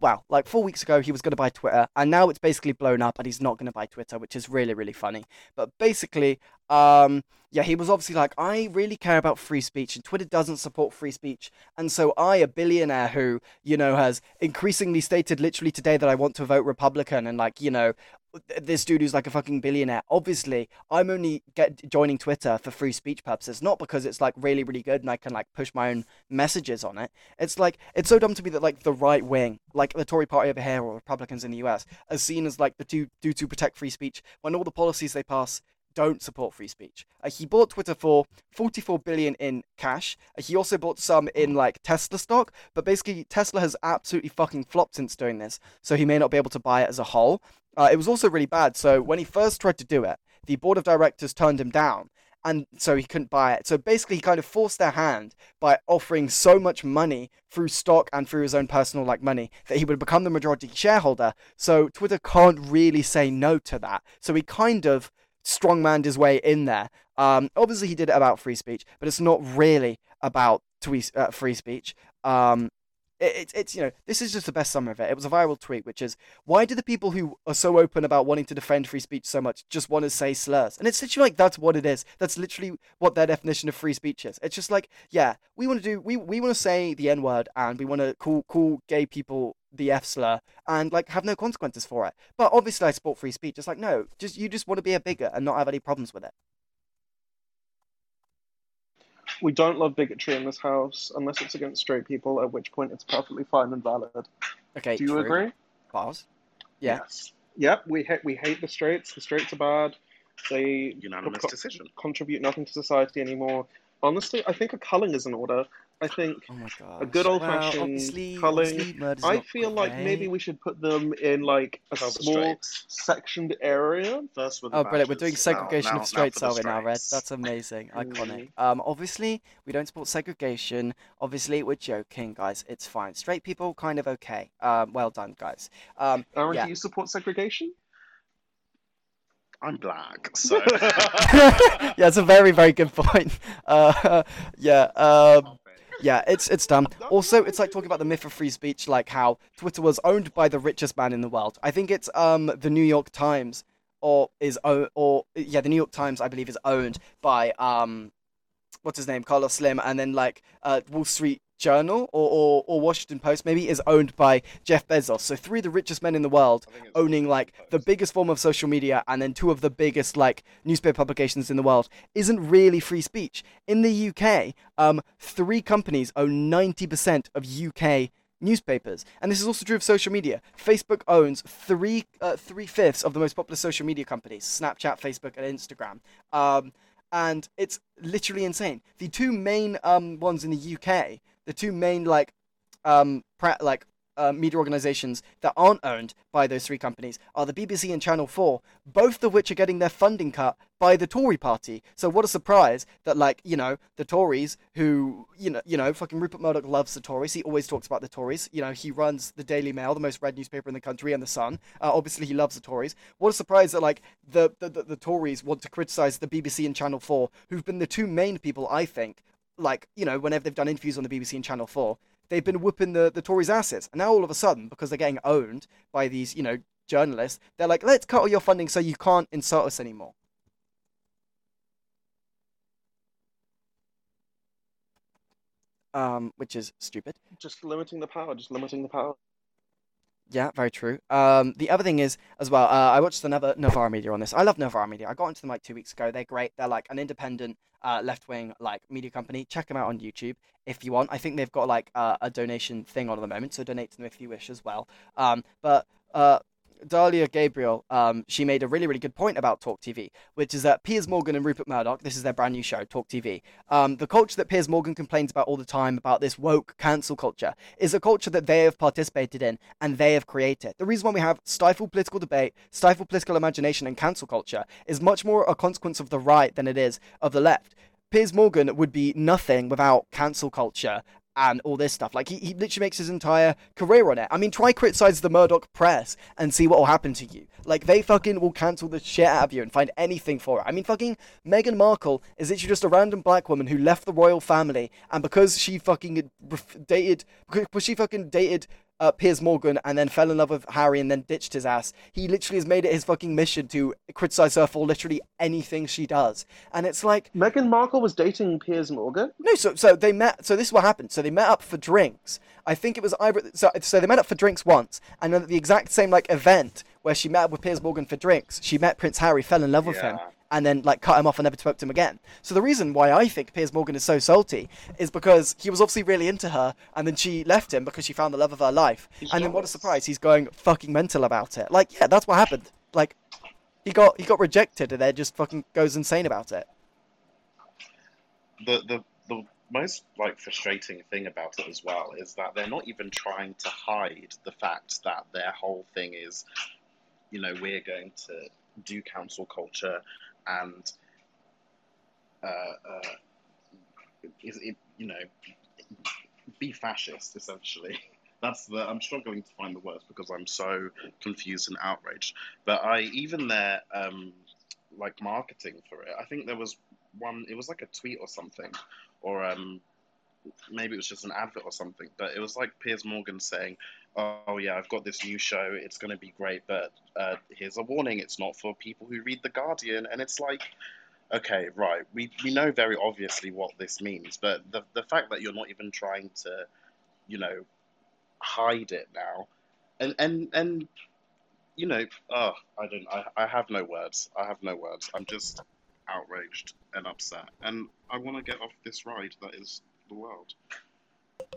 Well, like four weeks ago, he was going to buy Twitter, and now it's basically blown up, and he's not going to buy Twitter, which is really, really funny. But basically, um, yeah, he was obviously like, I really care about free speech, and Twitter doesn't support free speech. And so I, a billionaire who, you know, has increasingly stated literally today that I want to vote Republican, and like, you know, this dude who's like a fucking billionaire. Obviously, I'm only get joining Twitter for free speech purposes, not because it's like really, really good and I can like push my own messages on it. It's like it's so dumb to me that like the right wing, like the Tory party over here or Republicans in the US, are seen as like the two do to protect free speech when all the policies they pass don't support free speech. Uh, he bought Twitter for 44 billion in cash. Uh, he also bought some in like Tesla stock, but basically Tesla has absolutely fucking flopped since doing this, so he may not be able to buy it as a whole. Uh, it was also really bad. So when he first tried to do it, the board of directors turned him down. and so he couldn't buy it. So basically, he kind of forced their hand by offering so much money through stock and through his own personal like money that he would become the majority shareholder. So Twitter can't really say no to that. So he kind of strongmanned his way in there. Um, obviously, he did it about free speech, but it's not really about tweet, uh, free speech. Um, it, it, it's you know this is just the best summary of it. It was a viral tweet, which is why do the people who are so open about wanting to defend free speech so much just want to say slurs? And it's literally like that's what it is. That's literally what their definition of free speech is. It's just like yeah, we want to do we we want to say the n word and we want to call call gay people the F slur and like have no consequences for it. But obviously, I support free speech. It's like no, just you just want to be a bigot and not have any problems with it. We don't love bigotry in this house unless it's against straight people, at which point it's perfectly fine and valid. Okay, Do you true. agree? Pause. Yeah. Yes. Yep, we hate we hate the straights. The straights are bad. They Unanimous co- decision. contribute nothing to society anymore. Honestly, I think a culling is in order. I think Oh my god. A good old-fashioned obviously, culling. I not feel like great. maybe we should put them in like a Tell small straights. sectioned area. First with the Oh, brilliant! We're doing segregation now- of straights, now are we the now, Red? That's amazing, iconic. Mm. Um, obviously we don't support segregation. Obviously we're joking, guys. It's fine. Straight people, kind of okay. Um, well done, guys. Um, Aaron, yeah. do you support segregation? I'm black, so yeah, it's a very, very good point. Uh, yeah, um, yeah, it's it's dumb. Also, it's like talking about the myth of free speech, like how Twitter was owned by the richest man in the world. I think it's um the New York Times, or is o- or yeah, the New York Times, I believe, is owned by um, what's his name, Carlos Slim, and then like uh Wall Street Journal or, or or Washington Post maybe is owned by Jeff Bezos. So three of the richest men in the world I think it's owning like the biggest form of social media and then two of the biggest like newspaper publications in the world isn't really free speech. In the UK, um, three companies own 90% of UK newspapers, and this is also true of social media. Facebook owns three uh, three fifths of the most popular social media companies: Snapchat, Facebook, and Instagram. Um, and it's literally insane. The two main um ones in the UK, the two main like um pra- like uh, media organizations that aren't owned by those three companies are the BBC and Channel 4, both of which are getting their funding cut by the Tory party. So what a surprise that like, you know, the Tories who, you know, you know, fucking Rupert Murdoch loves the Tories. He always talks about the Tories. You know, he runs the Daily Mail, the most read newspaper in the country and the Sun. Uh, obviously he loves the Tories. What a surprise that like the the, the, the Tories want to criticize the BBC and Channel 4 who've been the two main people I think like, you know, whenever they've done interviews on the BBC and Channel 4, they've been whooping the, the Tories' asses. And now all of a sudden, because they're getting owned by these, you know, journalists, they're like, let's cut all your funding so you can't insult us anymore. Um, which is stupid. Just limiting the power, just limiting the power. Yeah, very true. Um, the other thing is as well. Uh, I watched another Novara Media on this. I love Novara Media. I got into them like two weeks ago. They're great. They're like an independent, uh, left-wing like media company. Check them out on YouTube if you want. I think they've got like uh, a donation thing on at the moment, so donate to them if you wish as well. Um, but uh, Dalia Gabriel, um, she made a really, really good point about Talk TV, which is that Piers Morgan and Rupert Murdoch, this is their brand new show, Talk TV. Um, the culture that Piers Morgan complains about all the time about this woke cancel culture is a culture that they have participated in and they have created. The reason why we have stifled political debate, stifled political imagination, and cancel culture is much more a consequence of the right than it is of the left. Piers Morgan would be nothing without cancel culture and all this stuff. Like he, he literally makes his entire career on it. I mean, try criticize the Murdoch press and see what will happen to you. Like they fucking will cancel the shit out of you and find anything for it. I mean, fucking Meghan Markle is literally just a random black woman who left the royal family, and because she fucking dated, because she fucking dated uh, Piers Morgan and then fell in love with Harry and then ditched his ass. He literally has made it his fucking mission to criticize her for literally anything she does. And it's like, Meghan Markle was dating Piers Morgan. no, so so they met. So this is what happened. So they met up for drinks. I think it was either. So, so they met up for drinks once, and then at the exact same like event where she met up with Piers Morgan for drinks, she met Prince Harry, fell in love with him, and then like cut him off and never spoke to him again. So the reason why I think Piers Morgan is so salty is because he was obviously really into her, and then she left him because she found the love of her life. He's and then what a surprise, he's going fucking mental about it. Like yeah, that's what happened. Like he got he got rejected, and then just fucking goes insane about it. the the the most like frustrating thing about it as well is that they're not even trying to hide the fact that their whole thing is, you know, we're going to do cancel culture and uh, uh, is it, you know, be fascist essentially. That's the. I'm struggling to find the words because I'm so confused and outraged. But I even their um, like marketing for it. I think there was one. It was like a tweet or something, or um, maybe it was just an advert or something. But it was like Piers Morgan saying, "Oh yeah, I've got this new show. It's going to be great, but uh, here's a warning: it's not for people who read The Guardian." And it's like, okay, right, we we know very obviously what this means, but the the fact that you're not even trying to, you know, hide it now, and and and you know, oh, I don't, I, I have no words. I have no words. I'm just outraged and upset, and I want to get off this ride that is the world.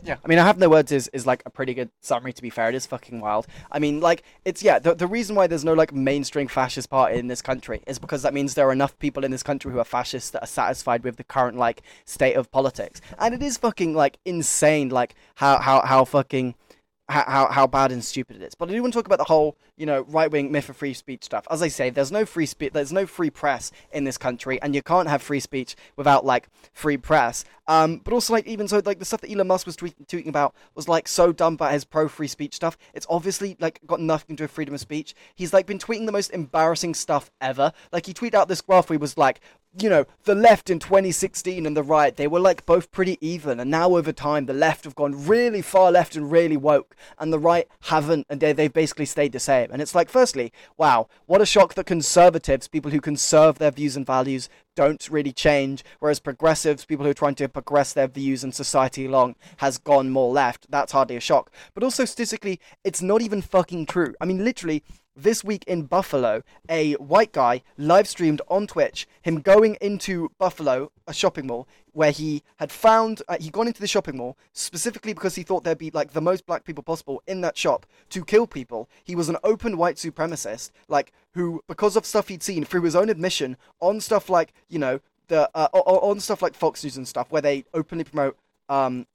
Yeah, I mean, I have no words is is like a pretty good summary. To be fair, it is fucking wild. I mean, like it's yeah. The the reason why there's no like mainstream fascist party in this country is because that means there are enough people in this country who are fascists that are satisfied with the current like state of politics, and it is fucking like insane, like how how how fucking how, how bad and stupid it is. But I do want to talk about the whole, you know, right wing myth of free speech stuff. As I say, there's no free speech, there's no free press in this country, and you can't have free speech without like free press. Um, but also like even so, like the stuff that Elon Musk was tweet- tweeting about was like so dumb about his pro free speech stuff. It's obviously like got nothing to do with freedom of speech. He's like been tweeting the most embarrassing stuff ever. Like he tweeted out this graph where he was like, you know, the left in 2016 and the right, they were like both pretty even. And now over time, the left have gone really far left and really woke, and the right haven't, and they, they've basically stayed the same. And it's like, firstly, wow, what a shock that conservatives, people who conserve their views and values, don't really change, whereas progressives, people who are trying to progress their views and society along, has gone more left. That's hardly a shock. But also, statistically, it's not even fucking true. I mean, literally, this week in Buffalo, a white guy live streamed on Twitch him going into Buffalo, a shopping mall, where he had found uh, he'd gone into the shopping mall specifically because he thought there'd be like the most black people possible in that shop to kill people. He was an open white supremacist, like who, because of stuff he'd seen through his own admission on stuff like you know the uh, on stuff like Fox News and stuff, where they openly promote um,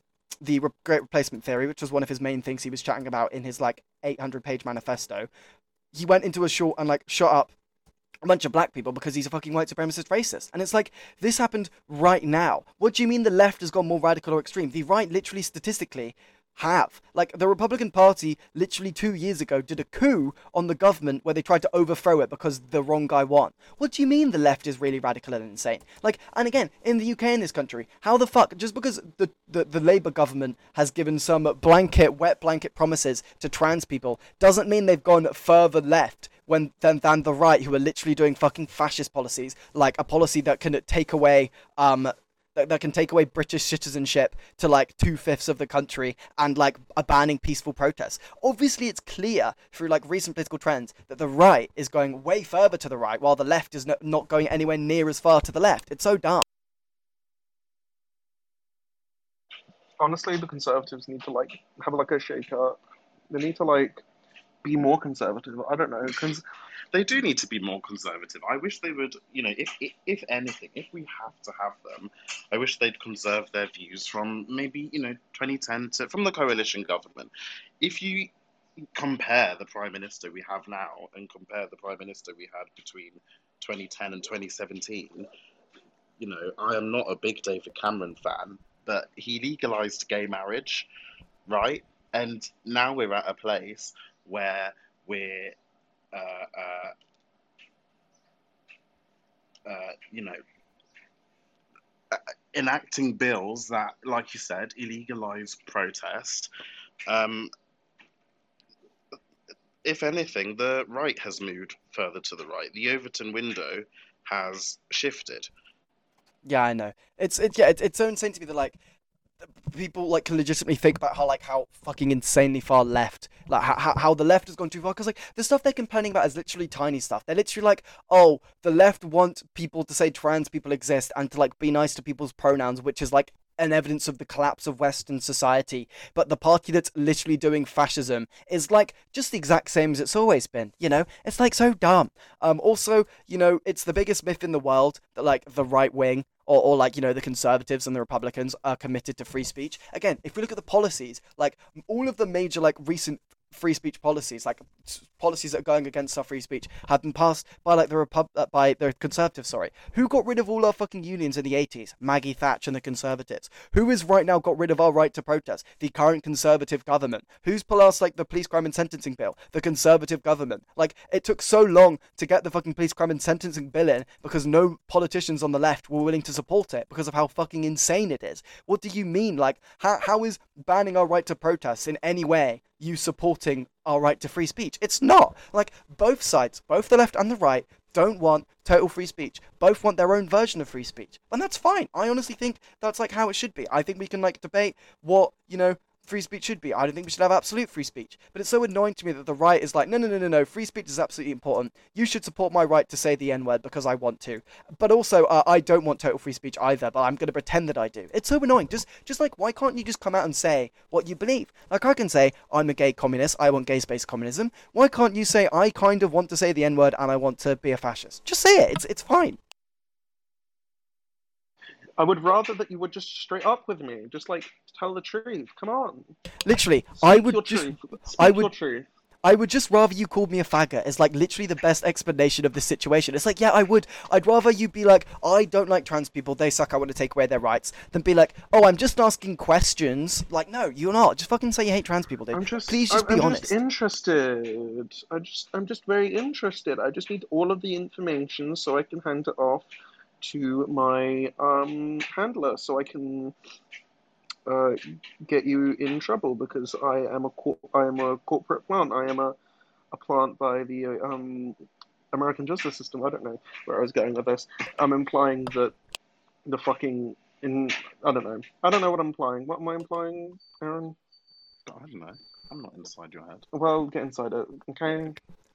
the re- Great Replacement Theory, which was one of his main things he was chatting about in his like 800 page manifesto he went into a short and like shot up a bunch of black people because he's a fucking white supremacist racist. And it's like, this happened right now. What do you mean the left has gone more radical or extreme? The right, literally, statistically, have. Like, the Republican Party, literally two years ago, did a coup on the government where they tried to overthrow it because the wrong guy won. What do you mean the left is really radical and insane? Like, and again, in the UK in this country, how the fuck, just because the, the, the Labour government has given some blanket, wet blanket promises to trans people, doesn't mean they've gone further left when than, than the right who are literally doing fucking fascist policies like a policy that can take away um that, that can take away British citizenship to like two fifths of the country and like banning peaceful protests. Obviously, it's clear through like recent political trends that the right is going way further to the right while the left is no, not going anywhere near as far to the left. It's so dumb. Honestly, the Conservatives need to like have like a shake up. They need to like be more conservative. I don't know. Cons- they do need to be more conservative. I wish they would, you know, if, if if anything, if we have to have them, I wish they'd conserve their views from maybe you know 2010 to from the coalition government. If you compare the prime minister we have now and compare the prime minister we had between 2010 and 2017, you know, I am not a big David Cameron fan, but he legalized gay marriage, right? And now we're at a place where we're, uh, uh, uh, you know, uh, enacting bills that, like you said, illegalize protest. Um, if anything, the right has moved further to the right. The Overton window has shifted. Yeah, I know. It's it yeah, it's, it's so insane to me that like people like can legitimately think about how like how fucking insanely far left like how, how the left has gone too far? Because like the stuff they're complaining about is literally tiny stuff. They're literally like oh the left want people to say trans people exist and to like be nice to people's pronouns which is like an evidence of the collapse of Western society, but the party that's literally doing fascism is like just the exact same as it's always been. You know, it's like so dumb. Um, also, you know, it's the biggest myth in the world that like the right wing or, or like you know the conservatives and the republicans are committed to free speech again if we look at the policies like all of the major like recent free speech policies, like policies that are going against our free speech, have been passed by like the Repub- uh, by the Conservatives. Sorry, who got rid of all our fucking unions in the 80s? Maggie Thatcher and the Conservatives. Who has right now got rid of our right to protest? The current Conservative government. Who's passed like the police crime and sentencing bill? The Conservative government. Like it took so long to get the fucking police crime and sentencing bill in because no politicians on the left were willing to support it because of how fucking insane it is. What do you mean? Like how how is banning our right to protest in any way you supporting our right to free speech? It's not. Like both sides, both the left and the right, don't want total free speech. Both want their own version of free speech. And that's fine. I honestly think that's like how it should be. I think we can like debate what, you know, free speech should be. I don't think we should have absolute free speech. But it's so annoying to me that the right is like, no, no, no, no, no. Free speech is absolutely important. You should support my right to say the N word because I want to. But also, uh, I don't want total free speech either. But I'm going to pretend that I do. It's so annoying. Just, just like, why can't you just come out and say what you believe? Like I can say I'm a gay communist. I want gay-based communism. Why can't you say I kind of want to say the N word and I want to be a fascist? Just say it. It's, it's fine. I would rather that you would just straight up with me, just like tell the truth. Come on, Literally, Speak I would just. I would-. I would just rather you called me a faggot as like literally the best explanation of the situation. It's like, yeah, I would. I'd rather you be like, I don't like trans people, they suck, I want to take away their rights, than be like, oh, I'm just asking questions. Like, no, you're not. Just fucking say you hate trans people, dude. I'm just, Please just I'm, be I'm honest. just interested. I just, I'm just very interested. I just need all of the information so I can hand it off to my um handler, so I can uh get you in trouble because I am a cor- I am a corporate plant. I am a a plant by the uh, um American justice system. I don't know where I was going with this. I'm implying that the fucking in I don't know. I don't know what I'm implying. What am I implying, Aaron? I don't know. I'm not inside your head. Well, get inside it, okay?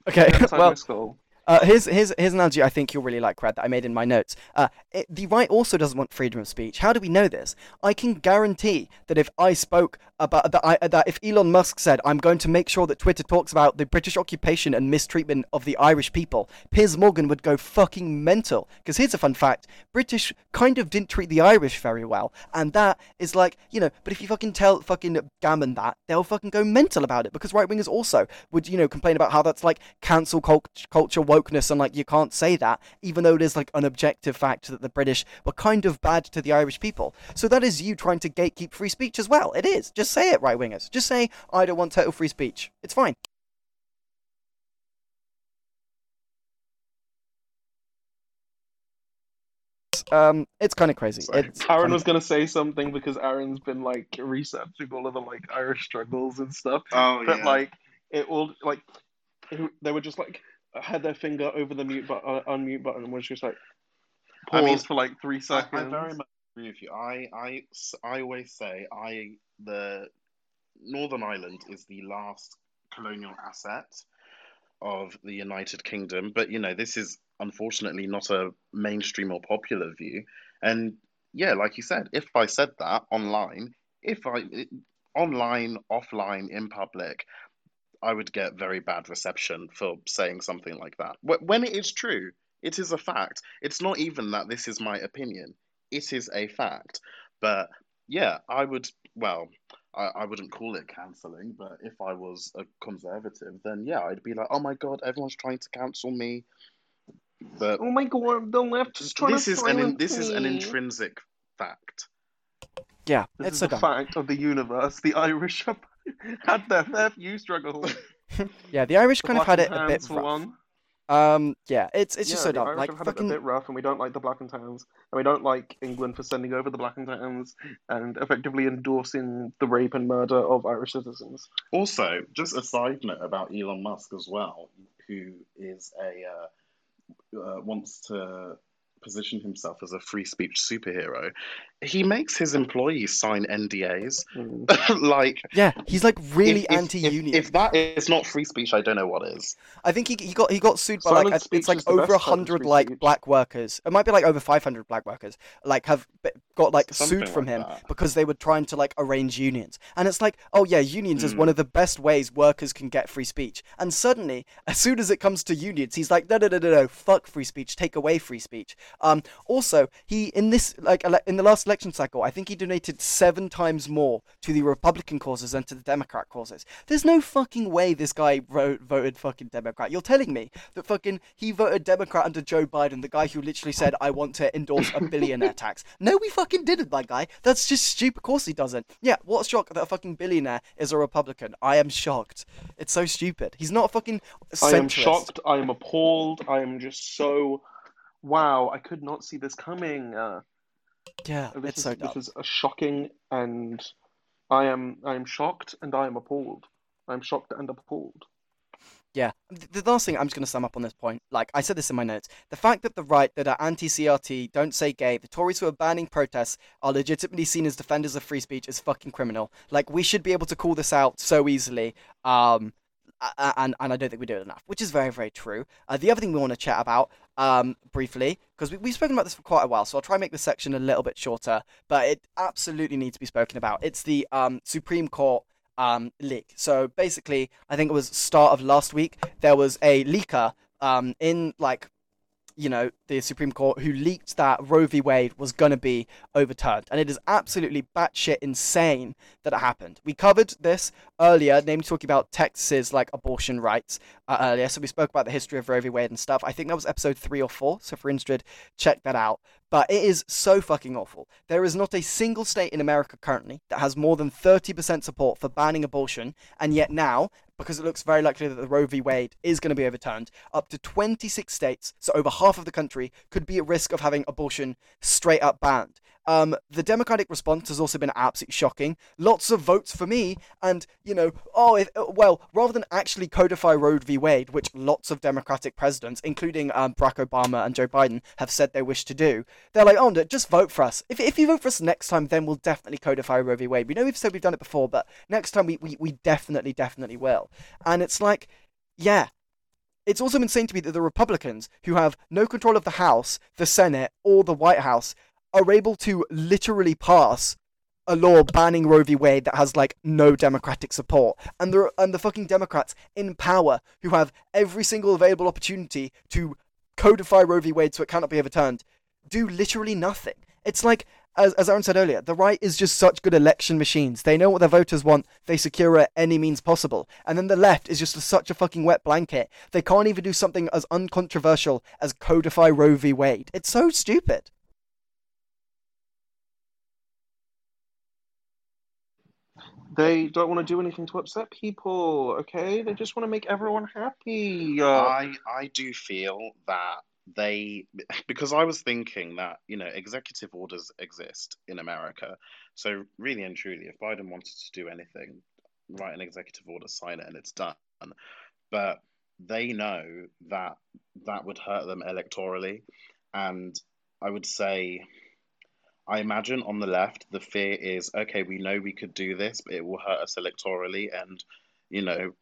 Okay, Get inside well, my skull. Uh, here's here's here's an analogy I think you'll really like, Red, that I made in my notes. Uh, it, the right also doesn't want freedom of speech. How do we know this? I can guarantee that if I spoke about that, I, that if Elon Musk said I'm going to make sure that Twitter talks about the British occupation and mistreatment of the Irish people, Piers Morgan would go fucking mental. Because here's a fun fact: British kind of didn't treat the Irish very well, and that is like you know. But if you fucking tell fucking Gammon that, they'll fucking go mental about it. Because right wingers also would you know complain about how that's like cancel cult- culture wokeness and like you can't say that even though it is like an objective fact that the british were kind of bad to the irish people. So that is you trying to gatekeep free speech as well. It is. Just say it right wingers just say i don't want total free speech. It's fine. Um it's kind of crazy it's Aaron kinda- was gonna say something because Aaron's been like researching all of the like Irish struggles and stuff. Oh but yeah. like it all like who- they were just like had their finger over the mute button, uh, unmute button, and was just like I pause mean, for like three seconds. I very much agree with you. I, I, I always say I the Northern Ireland is the last colonial asset of the United Kingdom, but you know this is unfortunately not a mainstream or popular view. And yeah, like you said, if I said that online, if I online, offline, in public, I would get very bad reception for saying something like that. When it is true, it is a fact. It's not even that this is my opinion. It is a fact. But yeah, I would, well, I, I wouldn't call it cancelling, but if I was a conservative, then yeah, I'd be like, oh my God, everyone's trying to cancel me. But oh my god, the left is trying this to is an in, silence this is an intrinsic fact. yeah This it's is so the fact of the universe. The Irish have had their fair few struggles. yeah the irish The kind of had it a bit for rough one. um yeah it's it's just so dumb Irish like have had it fucking a bit rough, and we don't like the Black and Tans, and we don't like England for sending over the Black and Tans and effectively endorsing the rape and murder of Irish citizens. Also, just a side note about Elon Musk as well, who is a uh, uh, wants to position himself as a free speech superhero. He makes his employees sign NDAs. Mm. like yeah he's like really if- if- anti-union If, if that is not free speech, I don't know what is. I think he, he got he got sued by Silent like it's like over a hundred like speech. black workers. It might be like over five hundred black workers like have got like Something sued from like him that. because they were trying to like arrange unions. And it's like, oh yeah, unions is Mm. one of the best ways workers can get free speech. And suddenly, as soon as it comes to unions, he's like, no, no, no, no, no, fuck free speech, take away free speech. Um, also, he in this like ele- in the last election cycle, I think he donated seven times more to the Republican causes than to the Democrat causes. There's no fucking way this guy wrote, voted fucking Democrat. You're telling me that fucking he voted Democrat under Joe Biden, the guy who literally said, I want to endorse a billionaire tax. No, we fucking didn't, my guy. That's just stupid. Of course he doesn't. Yeah, what a shock that a fucking billionaire is a Republican. I am shocked. It's so stupid. He's not a fucking I am shocked. I am appalled. I am just so. Wow, I could not see this coming. Uh, Yeah, this it's is so this is a shocking, and I am I am shocked and I am appalled. I'm shocked and appalled. Yeah. The, the last thing I'm just going to sum up on this point, like I said this in my notes, the fact that the right that are anti-CRT, don't say gay, the Tories who are banning protests are legitimately seen as defenders of free speech is fucking criminal. Like we should be able to call this out so easily. Um, and and I don't think we do it enough, which is very very true. Uh, the other thing we want to chat about, um, briefly, because we, we've spoken about this for quite a while, so I'll try and make this section a little bit shorter, but it absolutely needs to be spoken about. It's the um Supreme Court um, leak. So basically, I think it was start of last week. There was a leaker um, in like, you know, the Supreme Court who leaked that Roe v. Wade was gonna be overturned, and it is absolutely batshit insane that it happened. We covered this earlier, namely talking about Texas's like abortion rights uh, earlier. So we spoke about the history of Roe v. Wade and stuff. I think that was episode three or four. So for interested, check that out. But it is so fucking awful. There is not a single state in America currently that has more than 30% support for banning abortion, and yet now, because it looks very likely that the Roe v. Wade is going to be overturned, up to 26 states, so over half of the country, could be at risk of having abortion straight up banned. Um, the Democratic response has also been absolutely shocking. Lots of votes for me, and you know, oh, if, uh, well, rather than actually codify Roe v. Wade, which lots of Democratic presidents, including um, Barack Obama and Joe Biden, have said they wish to do, they're like, oh, no, just vote for us. If, if you vote for us next time, then we'll definitely codify Roe v. Wade. We know we've said we've done it before, but next time we, we, we definitely, definitely will. And it's like, yeah, it's also insane to me that the Republicans, who have no control of the House, the Senate, or the White House, are able to literally pass a law banning Roe v. Wade that has like no democratic support, and the and the fucking Democrats in power who have every single available opportunity to codify Roe v. Wade so it cannot be overturned, do literally nothing. It's like as, as Aaron said earlier, the right is just such good election machines. They know what their voters want. They secure it any means possible. And then the left is just such a fucking wet blanket. They can't even do something as uncontroversial as codify Roe v. Wade. It's so stupid. They don't want to do anything to upset people. Okay, they just want to make everyone happy. I I do feel that they because I was thinking that you know executive orders exist in America. So really and truly, if Biden wanted to do anything, write an executive order, sign it, and it's done. But they know that that would hurt them electorally, and I would say. I imagine on the left, the fear is okay, we know we could do this, but it will hurt us electorally. And, you know,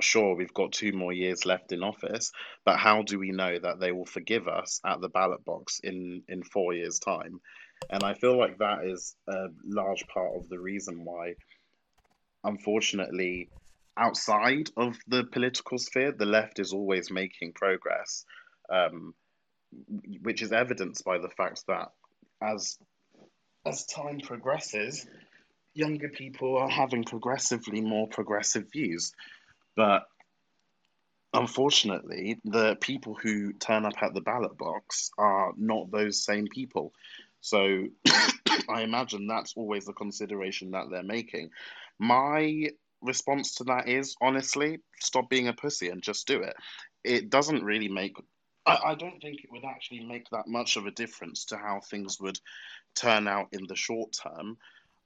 sure, we've got two more years left in office, but how do we know that they will forgive us at the ballot box in, in four years' time? And I feel like that is a large part of the reason why, unfortunately, outside of the political sphere, the left is always making progress, um, which is evidenced by the fact that as as time progresses, younger people are having progressively more progressive views. But unfortunately, the people who turn up at the ballot box are not those same people. So I imagine that's always the consideration that they're making. My response to that is honestly, stop being a pussy and just do it. It doesn't really make I, don't think it would actually make that much of a difference to how things would turn out in the short term.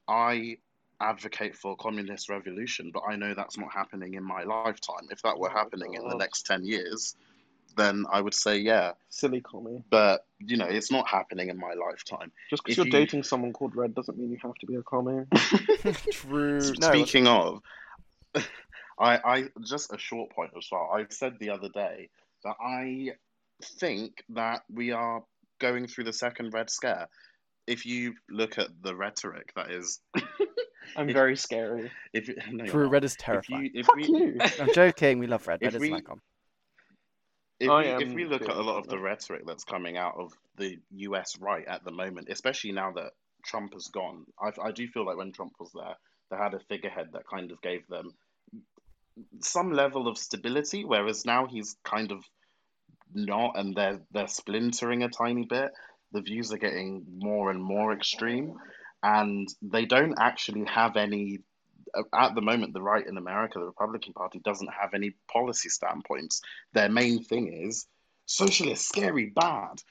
I advocate for communist revolution, but I know that's not happening in my lifetime. If that were Oh, happening in the next 10 years, then I would say yeah. silly commie. But, you know, it's not happening in my lifetime. Just because you're you- dating someone called Red doesn't mean you have to be a commie. True. No, Speaking of, I, I just a short point as well. I said the other day that I think that we are going through the second Red Scare. If you look at the rhetoric that is, I'm If- very scary. if you, no, you're True, red is if terrifying. you if Fuck we you. I'm joking. We love red. If Red is we- an icon. if I we, if we look at a lot of the rhetoric that's coming out of the US right at the moment, especially now that Trump has gone, I, I do feel like when Trump was there, they had a figurehead that kind of gave them some level of stability, whereas now he's kind of not, and they're they're splintering a tiny bit. The views are getting more and more extreme, and they don't actually have any. At the moment, the right in America, the Republican Party, doesn't have any policy standpoints. Their main thing is socialist, scary, bad.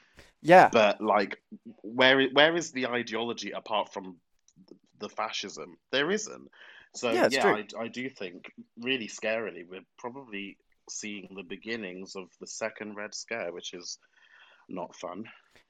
Yeah. But like, where where is the ideology apart from the fascism? There isn't. So Yeah, yeah. I, I do think really scarily we're probably seeing the beginnings of the second Red Scare, which is not fun.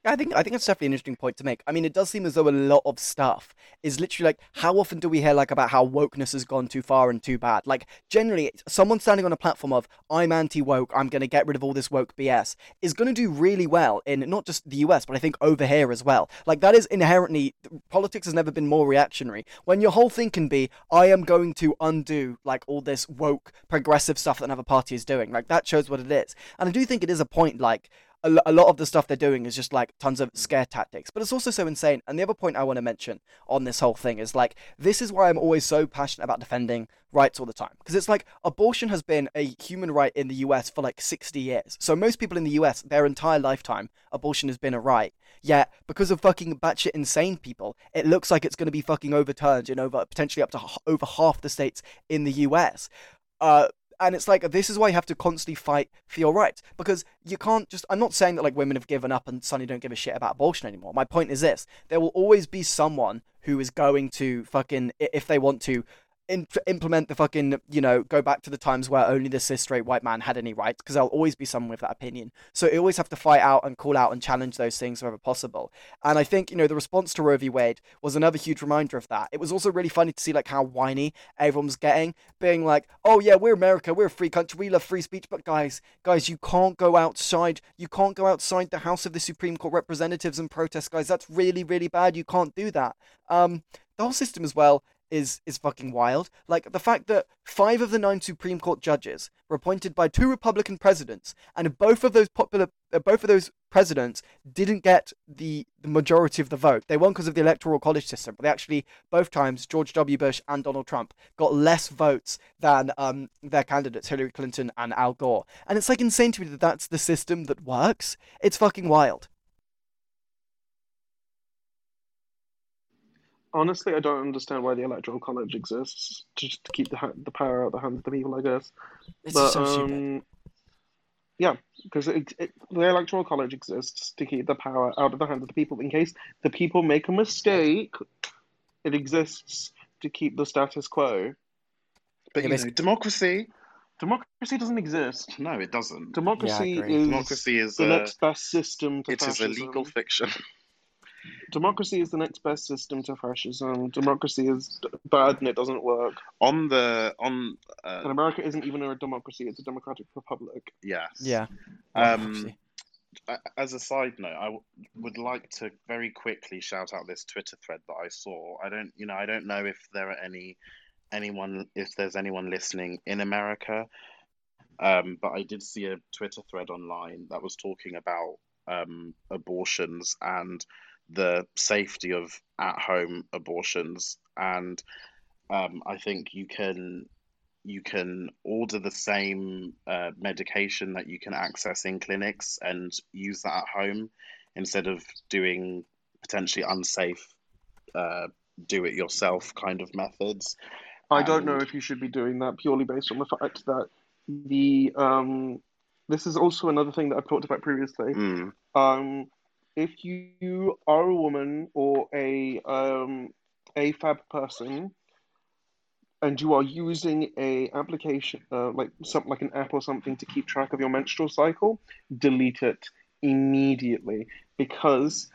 I think I think that's definitely an interesting point to make. I mean, it does seem as though a lot of stuff is literally like, how often do we hear like about how wokeness has gone too far and too bad? Like, generally, someone standing on a platform of "I'm anti-woke, I'm going to get rid of all this woke BS" is going to do really well in not just the US, but I think over here as well. Like, that is inherently politics has never been more reactionary. When your whole thing can be, "I am going to undo like all this woke progressive stuff that another party is doing," like that shows what it is. And I do think it is a point like a, lot of the stuff they're doing is just like tons of scare tactics but it's also so insane. And the other point i want to mention on this whole thing is like this is why i'm always so passionate about defending rights all the time because it's like abortion has been a human right in the us for like 60 years. So most people in the us their entire lifetime abortion has been a right. Yet because of fucking batshit insane people it looks like it's going to be fucking overturned in over potentially up to h- over half the states in the us uh, and it's like this is why you have to constantly fight for your rights because you can't just i'm not saying that like women have given up and suddenly don't give a shit about abortion anymore. My point is this there will always be someone who is going to fucking if they want to implement the fucking you know go back to the times where only the cis straight white man had any rights because there'll always be someone with that opinion so you always have to fight out and call out and challenge those things wherever possible and i think you know the response to roe v wade was another huge reminder of that it was also really funny to see like how whiny everyone was getting being like, "Oh yeah, we're America, we're a free country, we love free speech." But guys, guys, you can't go outside. You can't go outside the House of the Supreme Court representatives and protest, guys. That's really, really bad. You can't do that. Um, the whole system as well is is fucking wild. Like the fact that five of the nine Supreme Court judges were appointed by two Republican presidents, and both of those popular, uh, both of those presidents didn't get the, the majority of the vote. They won because of the electoral college system, but they actually both times George W. Bush and Donald Trump got less votes than um their candidates Hillary Clinton and Al Gore. And it's like insane to me that that's the system that works. It's fucking wild. Honestly, I don't understand why the electoral college exists. Just to keep the ha- the power out of the hands of the people, I guess. It's but just so stupid. um, yeah, because it, it, the electoral college exists to keep the power out of the hands of the people. In case the people make a mistake, it exists to keep the status quo. But Yeah, you know, democracy? Democracy doesn't exist. No, it doesn't. Democracy agree. is Democracy is the a, next best system to it is a legal fiction. Democracy is the next best system to fascism. Democracy is bad and it doesn't work. On the on, And uh, America isn't even a democracy; it's a democratic republic. yes. Yeah. Um, as a side note, I w- would like to very quickly shout out this Twitter thread that I saw. I don't, you know, I don't know if there are any anyone, if there's anyone listening in America, um, but I did see a Twitter thread online that was talking about um, abortions and the safety of at-home abortions, and um, I think you can you can order the same uh, medication that you can access in clinics and use that at home instead of doing potentially unsafe uh, do it yourself kind of methods. I don't know if you should be doing that purely based on the fact that the um, this is also another thing that I've talked about previously. Mm, Um, if you are a woman or a um, a fab person, and you are using a application uh, like some like an app or something to keep track of your menstrual cycle, delete it immediately because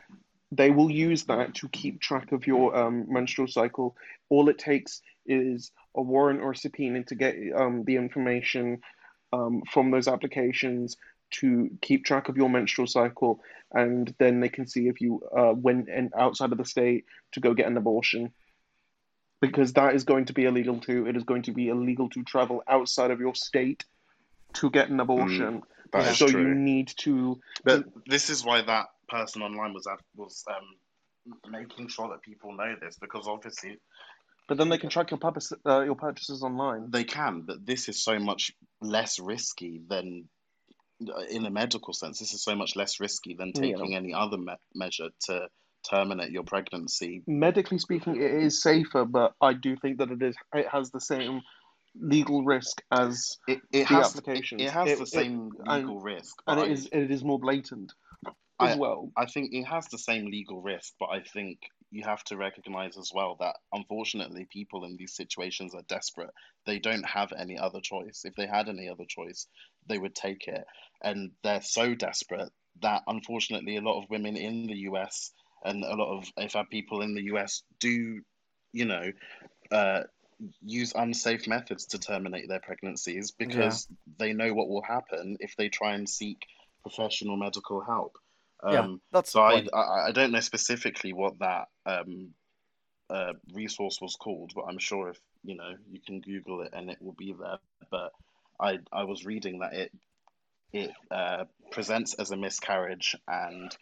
they will use that to keep track of your um, menstrual cycle. All it takes is a warrant or a subpoena to get um, the information um, from those applications to keep track of your menstrual cycle, and then they can see if you uh, went in outside of the state to go get an abortion. Because that is going to be illegal too. It is going to be illegal to travel outside of your state to get an abortion. Is so true. you need to. But this is why that person online was ad- was um, making sure that people know this because obviously But then they can track your purpose, uh, your purchases online. they can, but this is so much less risky than, in a medical sense, this is so much less risky than Yeah. taking any other me- measure to terminate your pregnancy. Medically speaking, it is safer, but I do think that it is. It has the same legal risk as, It, it The has applications. It, has It- the it- same and- legal risk, and it I- is. It is more blatant as well. I think it has the same legal risk, but I think you have to recognize as well that unfortunately people in these situations are desperate. They don't have any other choice. If they had any other choice, they would take it. And they're so desperate that unfortunately a lot of women in the US and a lot of AFAB people in the US do, you know, uh, use unsafe methods to terminate their pregnancies because they know what will happen if they try and seek professional medical help. Yeah, Um, That's so I. I I don't know specifically what that um, uh, resource was called, but I'm sure if you know you can Google it and it will be there. But I I was reading that it it uh, presents as a miscarriage and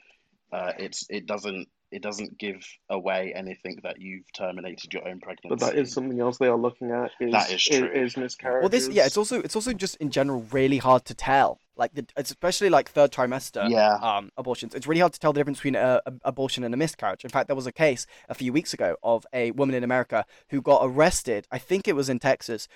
uh, it's it doesn't it doesn't give away anything that you've terminated your own pregnancy. But that is something else they are looking at. Is, That is true. Is, miscarriages. Well, this yeah, it's also it's also just in general really hard to tell. Like the, especially like third trimester yeah. um, abortions. It's really hard to tell the difference between a, a abortion and a miscarriage. In fact, there was a case a few weeks ago of a woman in America who got arrested. I think it was in Texas.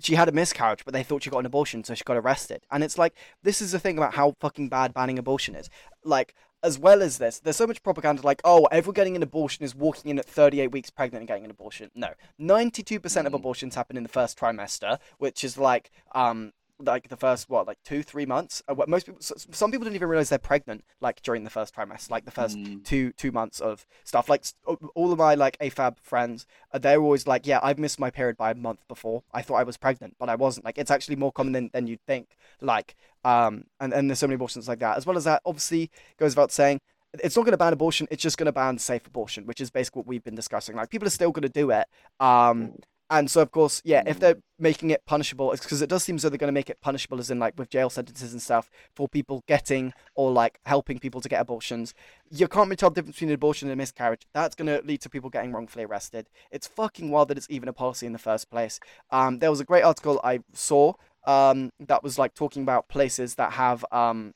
She had a miscarriage, but they thought she got an abortion, so she got arrested. And it's like this is the thing about how fucking bad banning abortion is. Like as well as this, there's so much propaganda like, oh, everyone getting an abortion is walking in at 38 weeks pregnant and getting an abortion. No, 92% of Mm. abortions happen in the first trimester, which is like um like the first what like two three months. Uh, what most people, some people don't even realize they're pregnant like during the first trimester, like the first Mm. two two months of stuff. Like all of my like AFAB friends, uh, they're always like, yeah, I've missed my period by a month before. I thought I was pregnant, but I wasn't. Like it's actually more common than, than you'd think. Like um and and there's so many abortions like that. As well as that, obviously goes without saying. It's not going to ban abortion. It's just going to ban safe abortion, which is basically what we've been discussing. Like people are still going to do it. Um, and so, of course, yeah, if they're making it punishable, it's because it does seem as though they're going to make it punishable, as in like with jail sentences and stuff for people getting or like helping people to get abortions. You can't really tell the difference between an abortion and a miscarriage. That's going to lead to people getting wrongfully arrested. It's fucking wild that it's even a policy in the first place. Um, there was a great article I saw um, that was like talking about places that have um,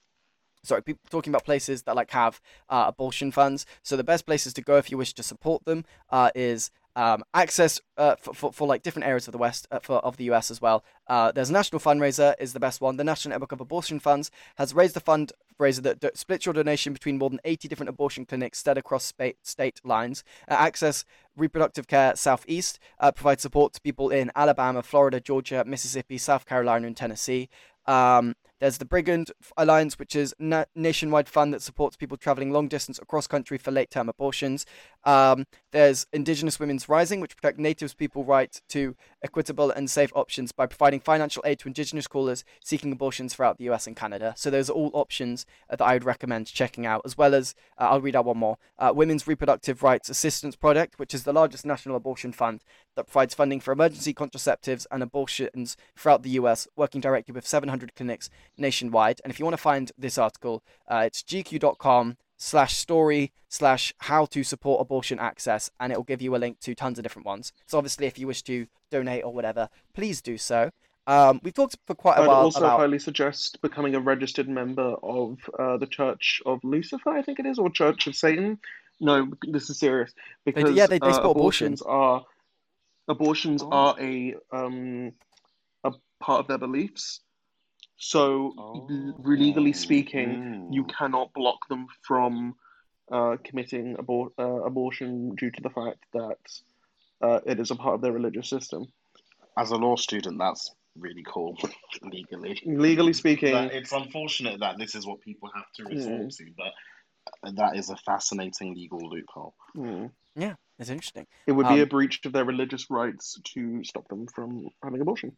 sorry, people talking about places that like have uh, abortion funds. So the best places to go if you wish to support them uh, is um, access uh, for, for, for like different areas of the West uh, for, of the US as well. Uh, there's a national fundraiser is the best one. The National Network of Abortion Funds has raised a fundraiser that splits your donation between more than 80 different abortion clinics spread across spa- state lines. Uh, access Reproductive Care Southeast uh, provides support to people in Alabama, Florida, Georgia, Mississippi, South Carolina, and Tennessee. Um, there's the Brigid Alliance, which is a na- nationwide fund that supports people traveling long distance across country for late term abortions. Um, there's Indigenous Women's Rising, which protect Native people' right to equitable and safe options by providing financial aid to Indigenous callers seeking abortions throughout the US and Canada. So those are all options uh, that I would recommend checking out, as well as uh, I'll read out one more uh, Women's Reproductive Rights Assistance Project, which is the largest national abortion fund that provides funding for emergency contraceptives and abortions throughout the US, working directly with 700 clinics nationwide. And if you want to find this article, uh, it's gq.com slash story slash how to support abortion access and it will give you a link to tons of different ones so obviously if you wish to donate or whatever please do so um, we've talked for quite a I'd while I'd also about highly suggest becoming a registered member of uh, the Church of Lucifer, I think it is, or Church of Satan. No, this is serious because yeah, they- they uh, support abortion. abortions are abortions Oh. are a um a part of their beliefs. So Oh. legally speaking, you Mm. cannot block them from uh, committing abor- uh, abortion due to the fact that uh, it is a part of their religious system. As a law student, that's really cool legally. Legally speaking, But it's unfortunate that this is what people have to resort to, but that is a fascinating legal loophole. hmm, yeah it's interesting it would be Um, a breach of their religious rights to stop them from having abortion.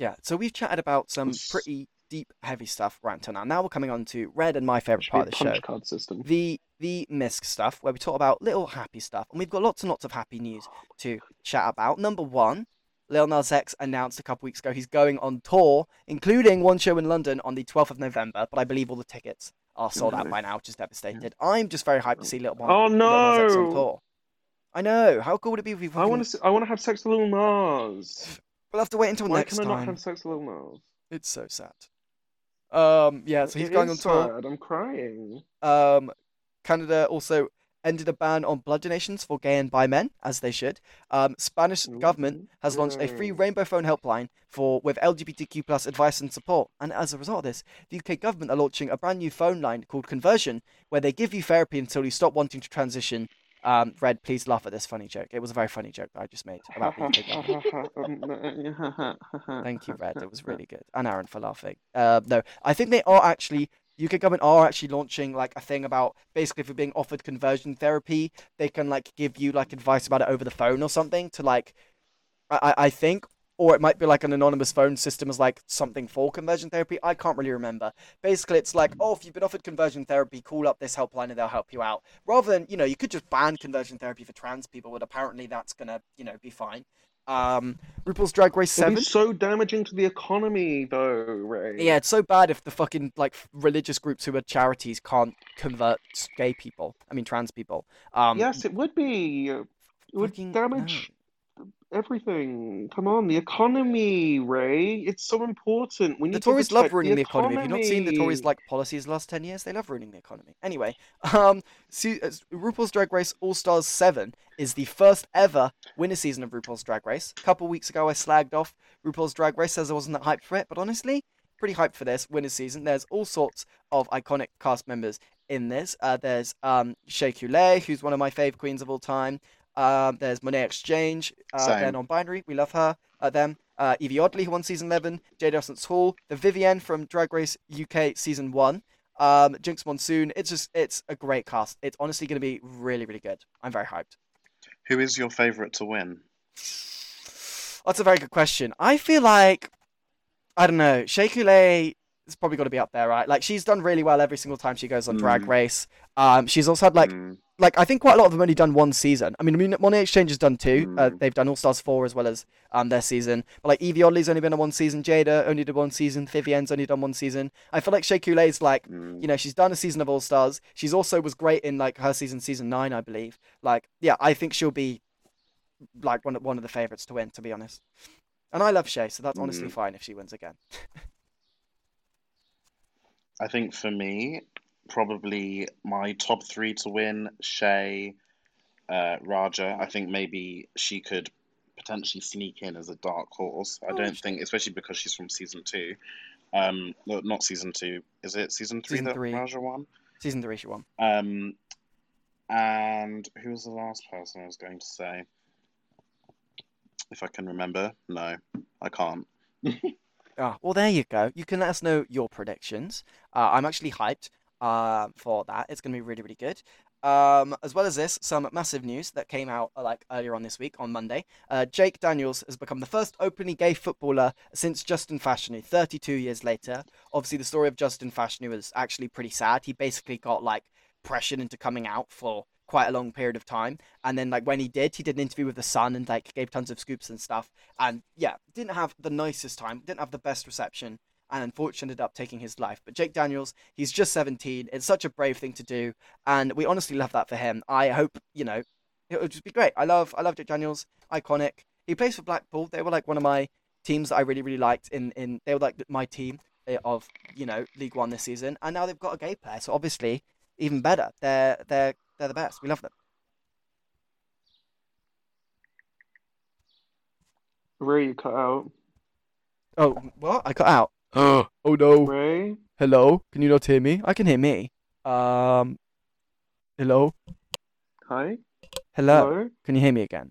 Yeah so we've chatted about some pretty deep, heavy stuff right until now. Now we're coming on to Red and my favorite part of the show, card system. the the misc stuff where we talk about little happy stuff and we've got lots and lots of happy news to chat about number one Lil Nas X announced a couple weeks ago he's going on tour, including one show in London on the 12th of November. But I believe all the tickets are sold out by now, which is devastated. I'm just very hyped to see Lil, Mon- Oh, Lil Nas X on no! tour. I know. How cool would it be if we? I fucking- want to. I want to have sex with Lil Nas. We'll have to wait until Why next can I not time. have sex with Lil Nas? It's so sad. Um. Yeah. So he's It going on is tour. sad, I'm crying. Um, Canada also ended a ban on blood donations for gay and bi men, as they should. Um, Spanish government has launched a free rainbow phone helpline for with LGBTQ plus advice and support. And as a result of this, the UK government are launching a brand new phone line called Conversion, where they give you therapy until you stop wanting to transition. Um, Red, please laugh at this funny joke. It was a very funny joke that I just made about UK. Thank you, Red. It was really good. And Aaron for laughing. Uh, no, I think they are actually UK government are actually launching like a thing about basically if you're being offered conversion therapy, they can like give you like advice about it over the phone or something to like, I I think. Or it might be like an anonymous phone system as like something for conversion therapy. I can't really remember. Basically, it's like, oh, if you've been offered conversion therapy, call up this helpline and they'll help you out. Rather than, you know, you could just ban conversion therapy for trans people, but apparently that's gonna, you know, be fine. Um, RuPaul's Drag Race Seven. be so damaging to the economy, though, Rae. Yeah, it's so bad if the fucking like religious groups who are charities can't convert gay people. I mean, trans people. Um, Yes, it would be. It would damage everything. Come on, the economy, Rae. It's so important. We need the to Tories love ruining the economy. Have you not seen the Tories like policies the last ten years? They love ruining the economy. Anyway, um, see, uh, RuPaul's Drag Race All Stars Seven is the first ever winter season of RuPaul's Drag Race. A couple weeks ago, I slagged off RuPaul's Drag Race says I wasn't that hyped for it, but honestly, pretty hyped for this winter season. There's all sorts of iconic cast members in this. Uh, there's um, Shea Coulee, who's one of my fave queens of all time. Um, there's Monét X Change. Uh, they're non-binary. We love her. Uh, them. Uh, Yvie Oddly, who won season 11. Jaida Essence Hall. The Vivienne from Drag Race UK season 1. Um, Jinkx Monsoon. It's just, it's a great cast. It's honestly going to be really, really good. I'm very hyped. Who is your favourite to win? That's a very good question. I feel like, I don't know, Shea Coulee is probably got to be up there, right? Like, she's done really well every single time she goes on Drag Mm. Race. Um, she's also had, like, Mm, like I think quite a lot of them only done one season. I mean, I mean Monét X Change has done two. Uh, Mm. they've done All Stars four as well as um their season. But like Yvie Oddly's only been on one season. Jada only did one season. Vivienne's only done one season. I feel like Shea Coulee's like mm. you know she's done a season of All Stars. She's also was great in like her season, season nine, I believe. Like yeah, I think she'll be like one of, one of the favorites to win, to be honest. And I love Shea, so that's honestly Mm. fine if she wins again. I think for me, probably my top three to win: Shea, uh, Raja. I think maybe she could potentially sneak in as a dark horse. I don't think, especially because she's from season two. Um, no, not season two. Is it season three Season that three. Raja won? Season three, she won. Um, and who was the last person I was going to say? If I can remember, no, I can't. Ah, well, there you go. You can let us know your predictions. Uh, I'm actually hyped uh, for that. It's going to be really, really good. Um, as well as this, some massive news that came out uh, like earlier on this week on Monday. Uh, Jake Daniels has become the first openly gay footballer since Justin Fashanu, 32 years later. Obviously, the story of Justin Fashanu is actually pretty sad. He basically got like pressured into coming out for quite a long period of time, and then like when he did, he did an interview with the Sun and like gave tons of scoops and stuff. And yeah, didn't have the nicest time, didn't have the best reception, and unfortunately ended up taking his life. But Jake Daniels, he's just 17. It's such a brave thing to do, and we honestly love that for him. I hope you know it would just be great. I love I love Jake Daniels, iconic. He plays for Blackpool. They were like one of my teams that I really really liked. In in they were like my team eh, of you know League One this season, and now they've got a gay player. So obviously even better. They're they're they're the best. We love them. Rae, you cut out. Oh what? I cut out. Oh oh no. Rae? Hello, can you not hear me? I can hear me. Um, hello, Hi? hello. Hello? Can you hear me again?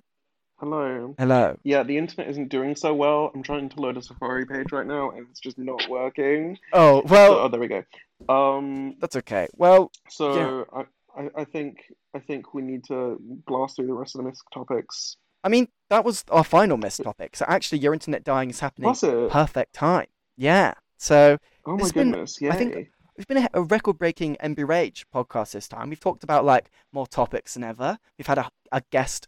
Hello? Hello. Yeah, the internet isn't doing so well. I'm trying to load a Safari page right now, and it's just not working. Oh So, well, oh, there we go. Um, that's okay. Well, so I, I, I think I think we need to blast through the rest of the misc topics. I mean that was our final missed topic. So actually, your internet dying is happening perfect time. Yeah, So Oh my It's been- goodness! Yay! I think- we've been a, a record-breaking EnBi Rage podcast this time. We've talked about like more topics than ever. We've had a, a guest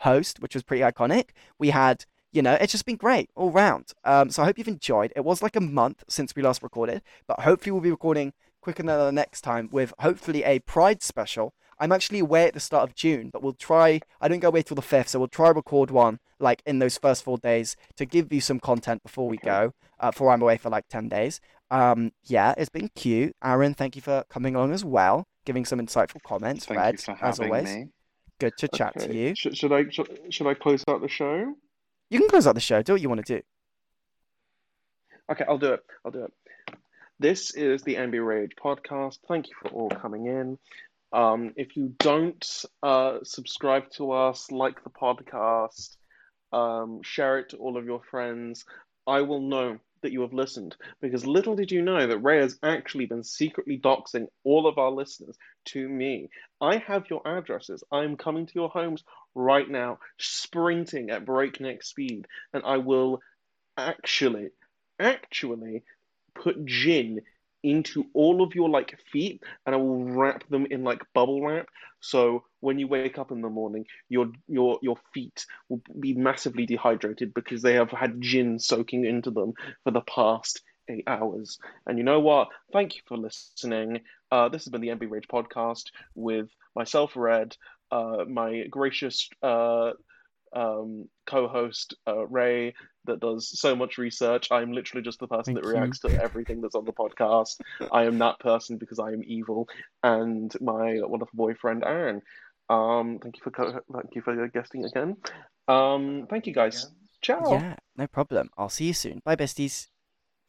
host, which was pretty iconic. We had, you know, it's just been great all round. Um, so I hope you've enjoyed. It was like a month since we last recorded, but hopefully we'll be recording quicker than the next time with hopefully a Pride special. I'm actually away at the start of June, but we'll try. I don't go away till the fifth, so we'll try record one like in those first four days to give you some content before we go. Uh, before I'm away for like ten days. Um, yeah, it's been cute. Aaron, thank you for coming along as well, giving some insightful comments. Thank Red, you for as always, me. good to chat to you. Should, should I should, should I close out the show? You can close out the show. Do what you want to do. Okay, I'll do it. I'll do it. This is the EnBi Rage podcast. Thank you for all coming in. Um, if you don't uh, subscribe to us, like the podcast, um, share it to all of your friends, I will know that you have listened. Because little did you know that Rae has actually been secretly doxing all of our listeners to me. I have your addresses. I'm coming to your homes right now, sprinting at breakneck speed, and I will actually actually put gin into all of your like feet and I will wrap them in like bubble wrap. So when you wake up in the morning your your your feet will be massively dehydrated because they have had gin soaking into them for the past eight hours. And you know what? Thank you for listening. Uh, this has been the EnBi Rage podcast with myself Red uh, my gracious uh, um, co-host uh, Rae that does so much research. I'm literally just the person Thank that you. reacts to everything that's on the podcast. I am that person because I am evil, and my wonderful boyfriend Aaron. Um, thank you for co- thank you for guesting again. Um, thank you guys. Ciao. Yeah, no problem. I'll see you soon. Bye, besties.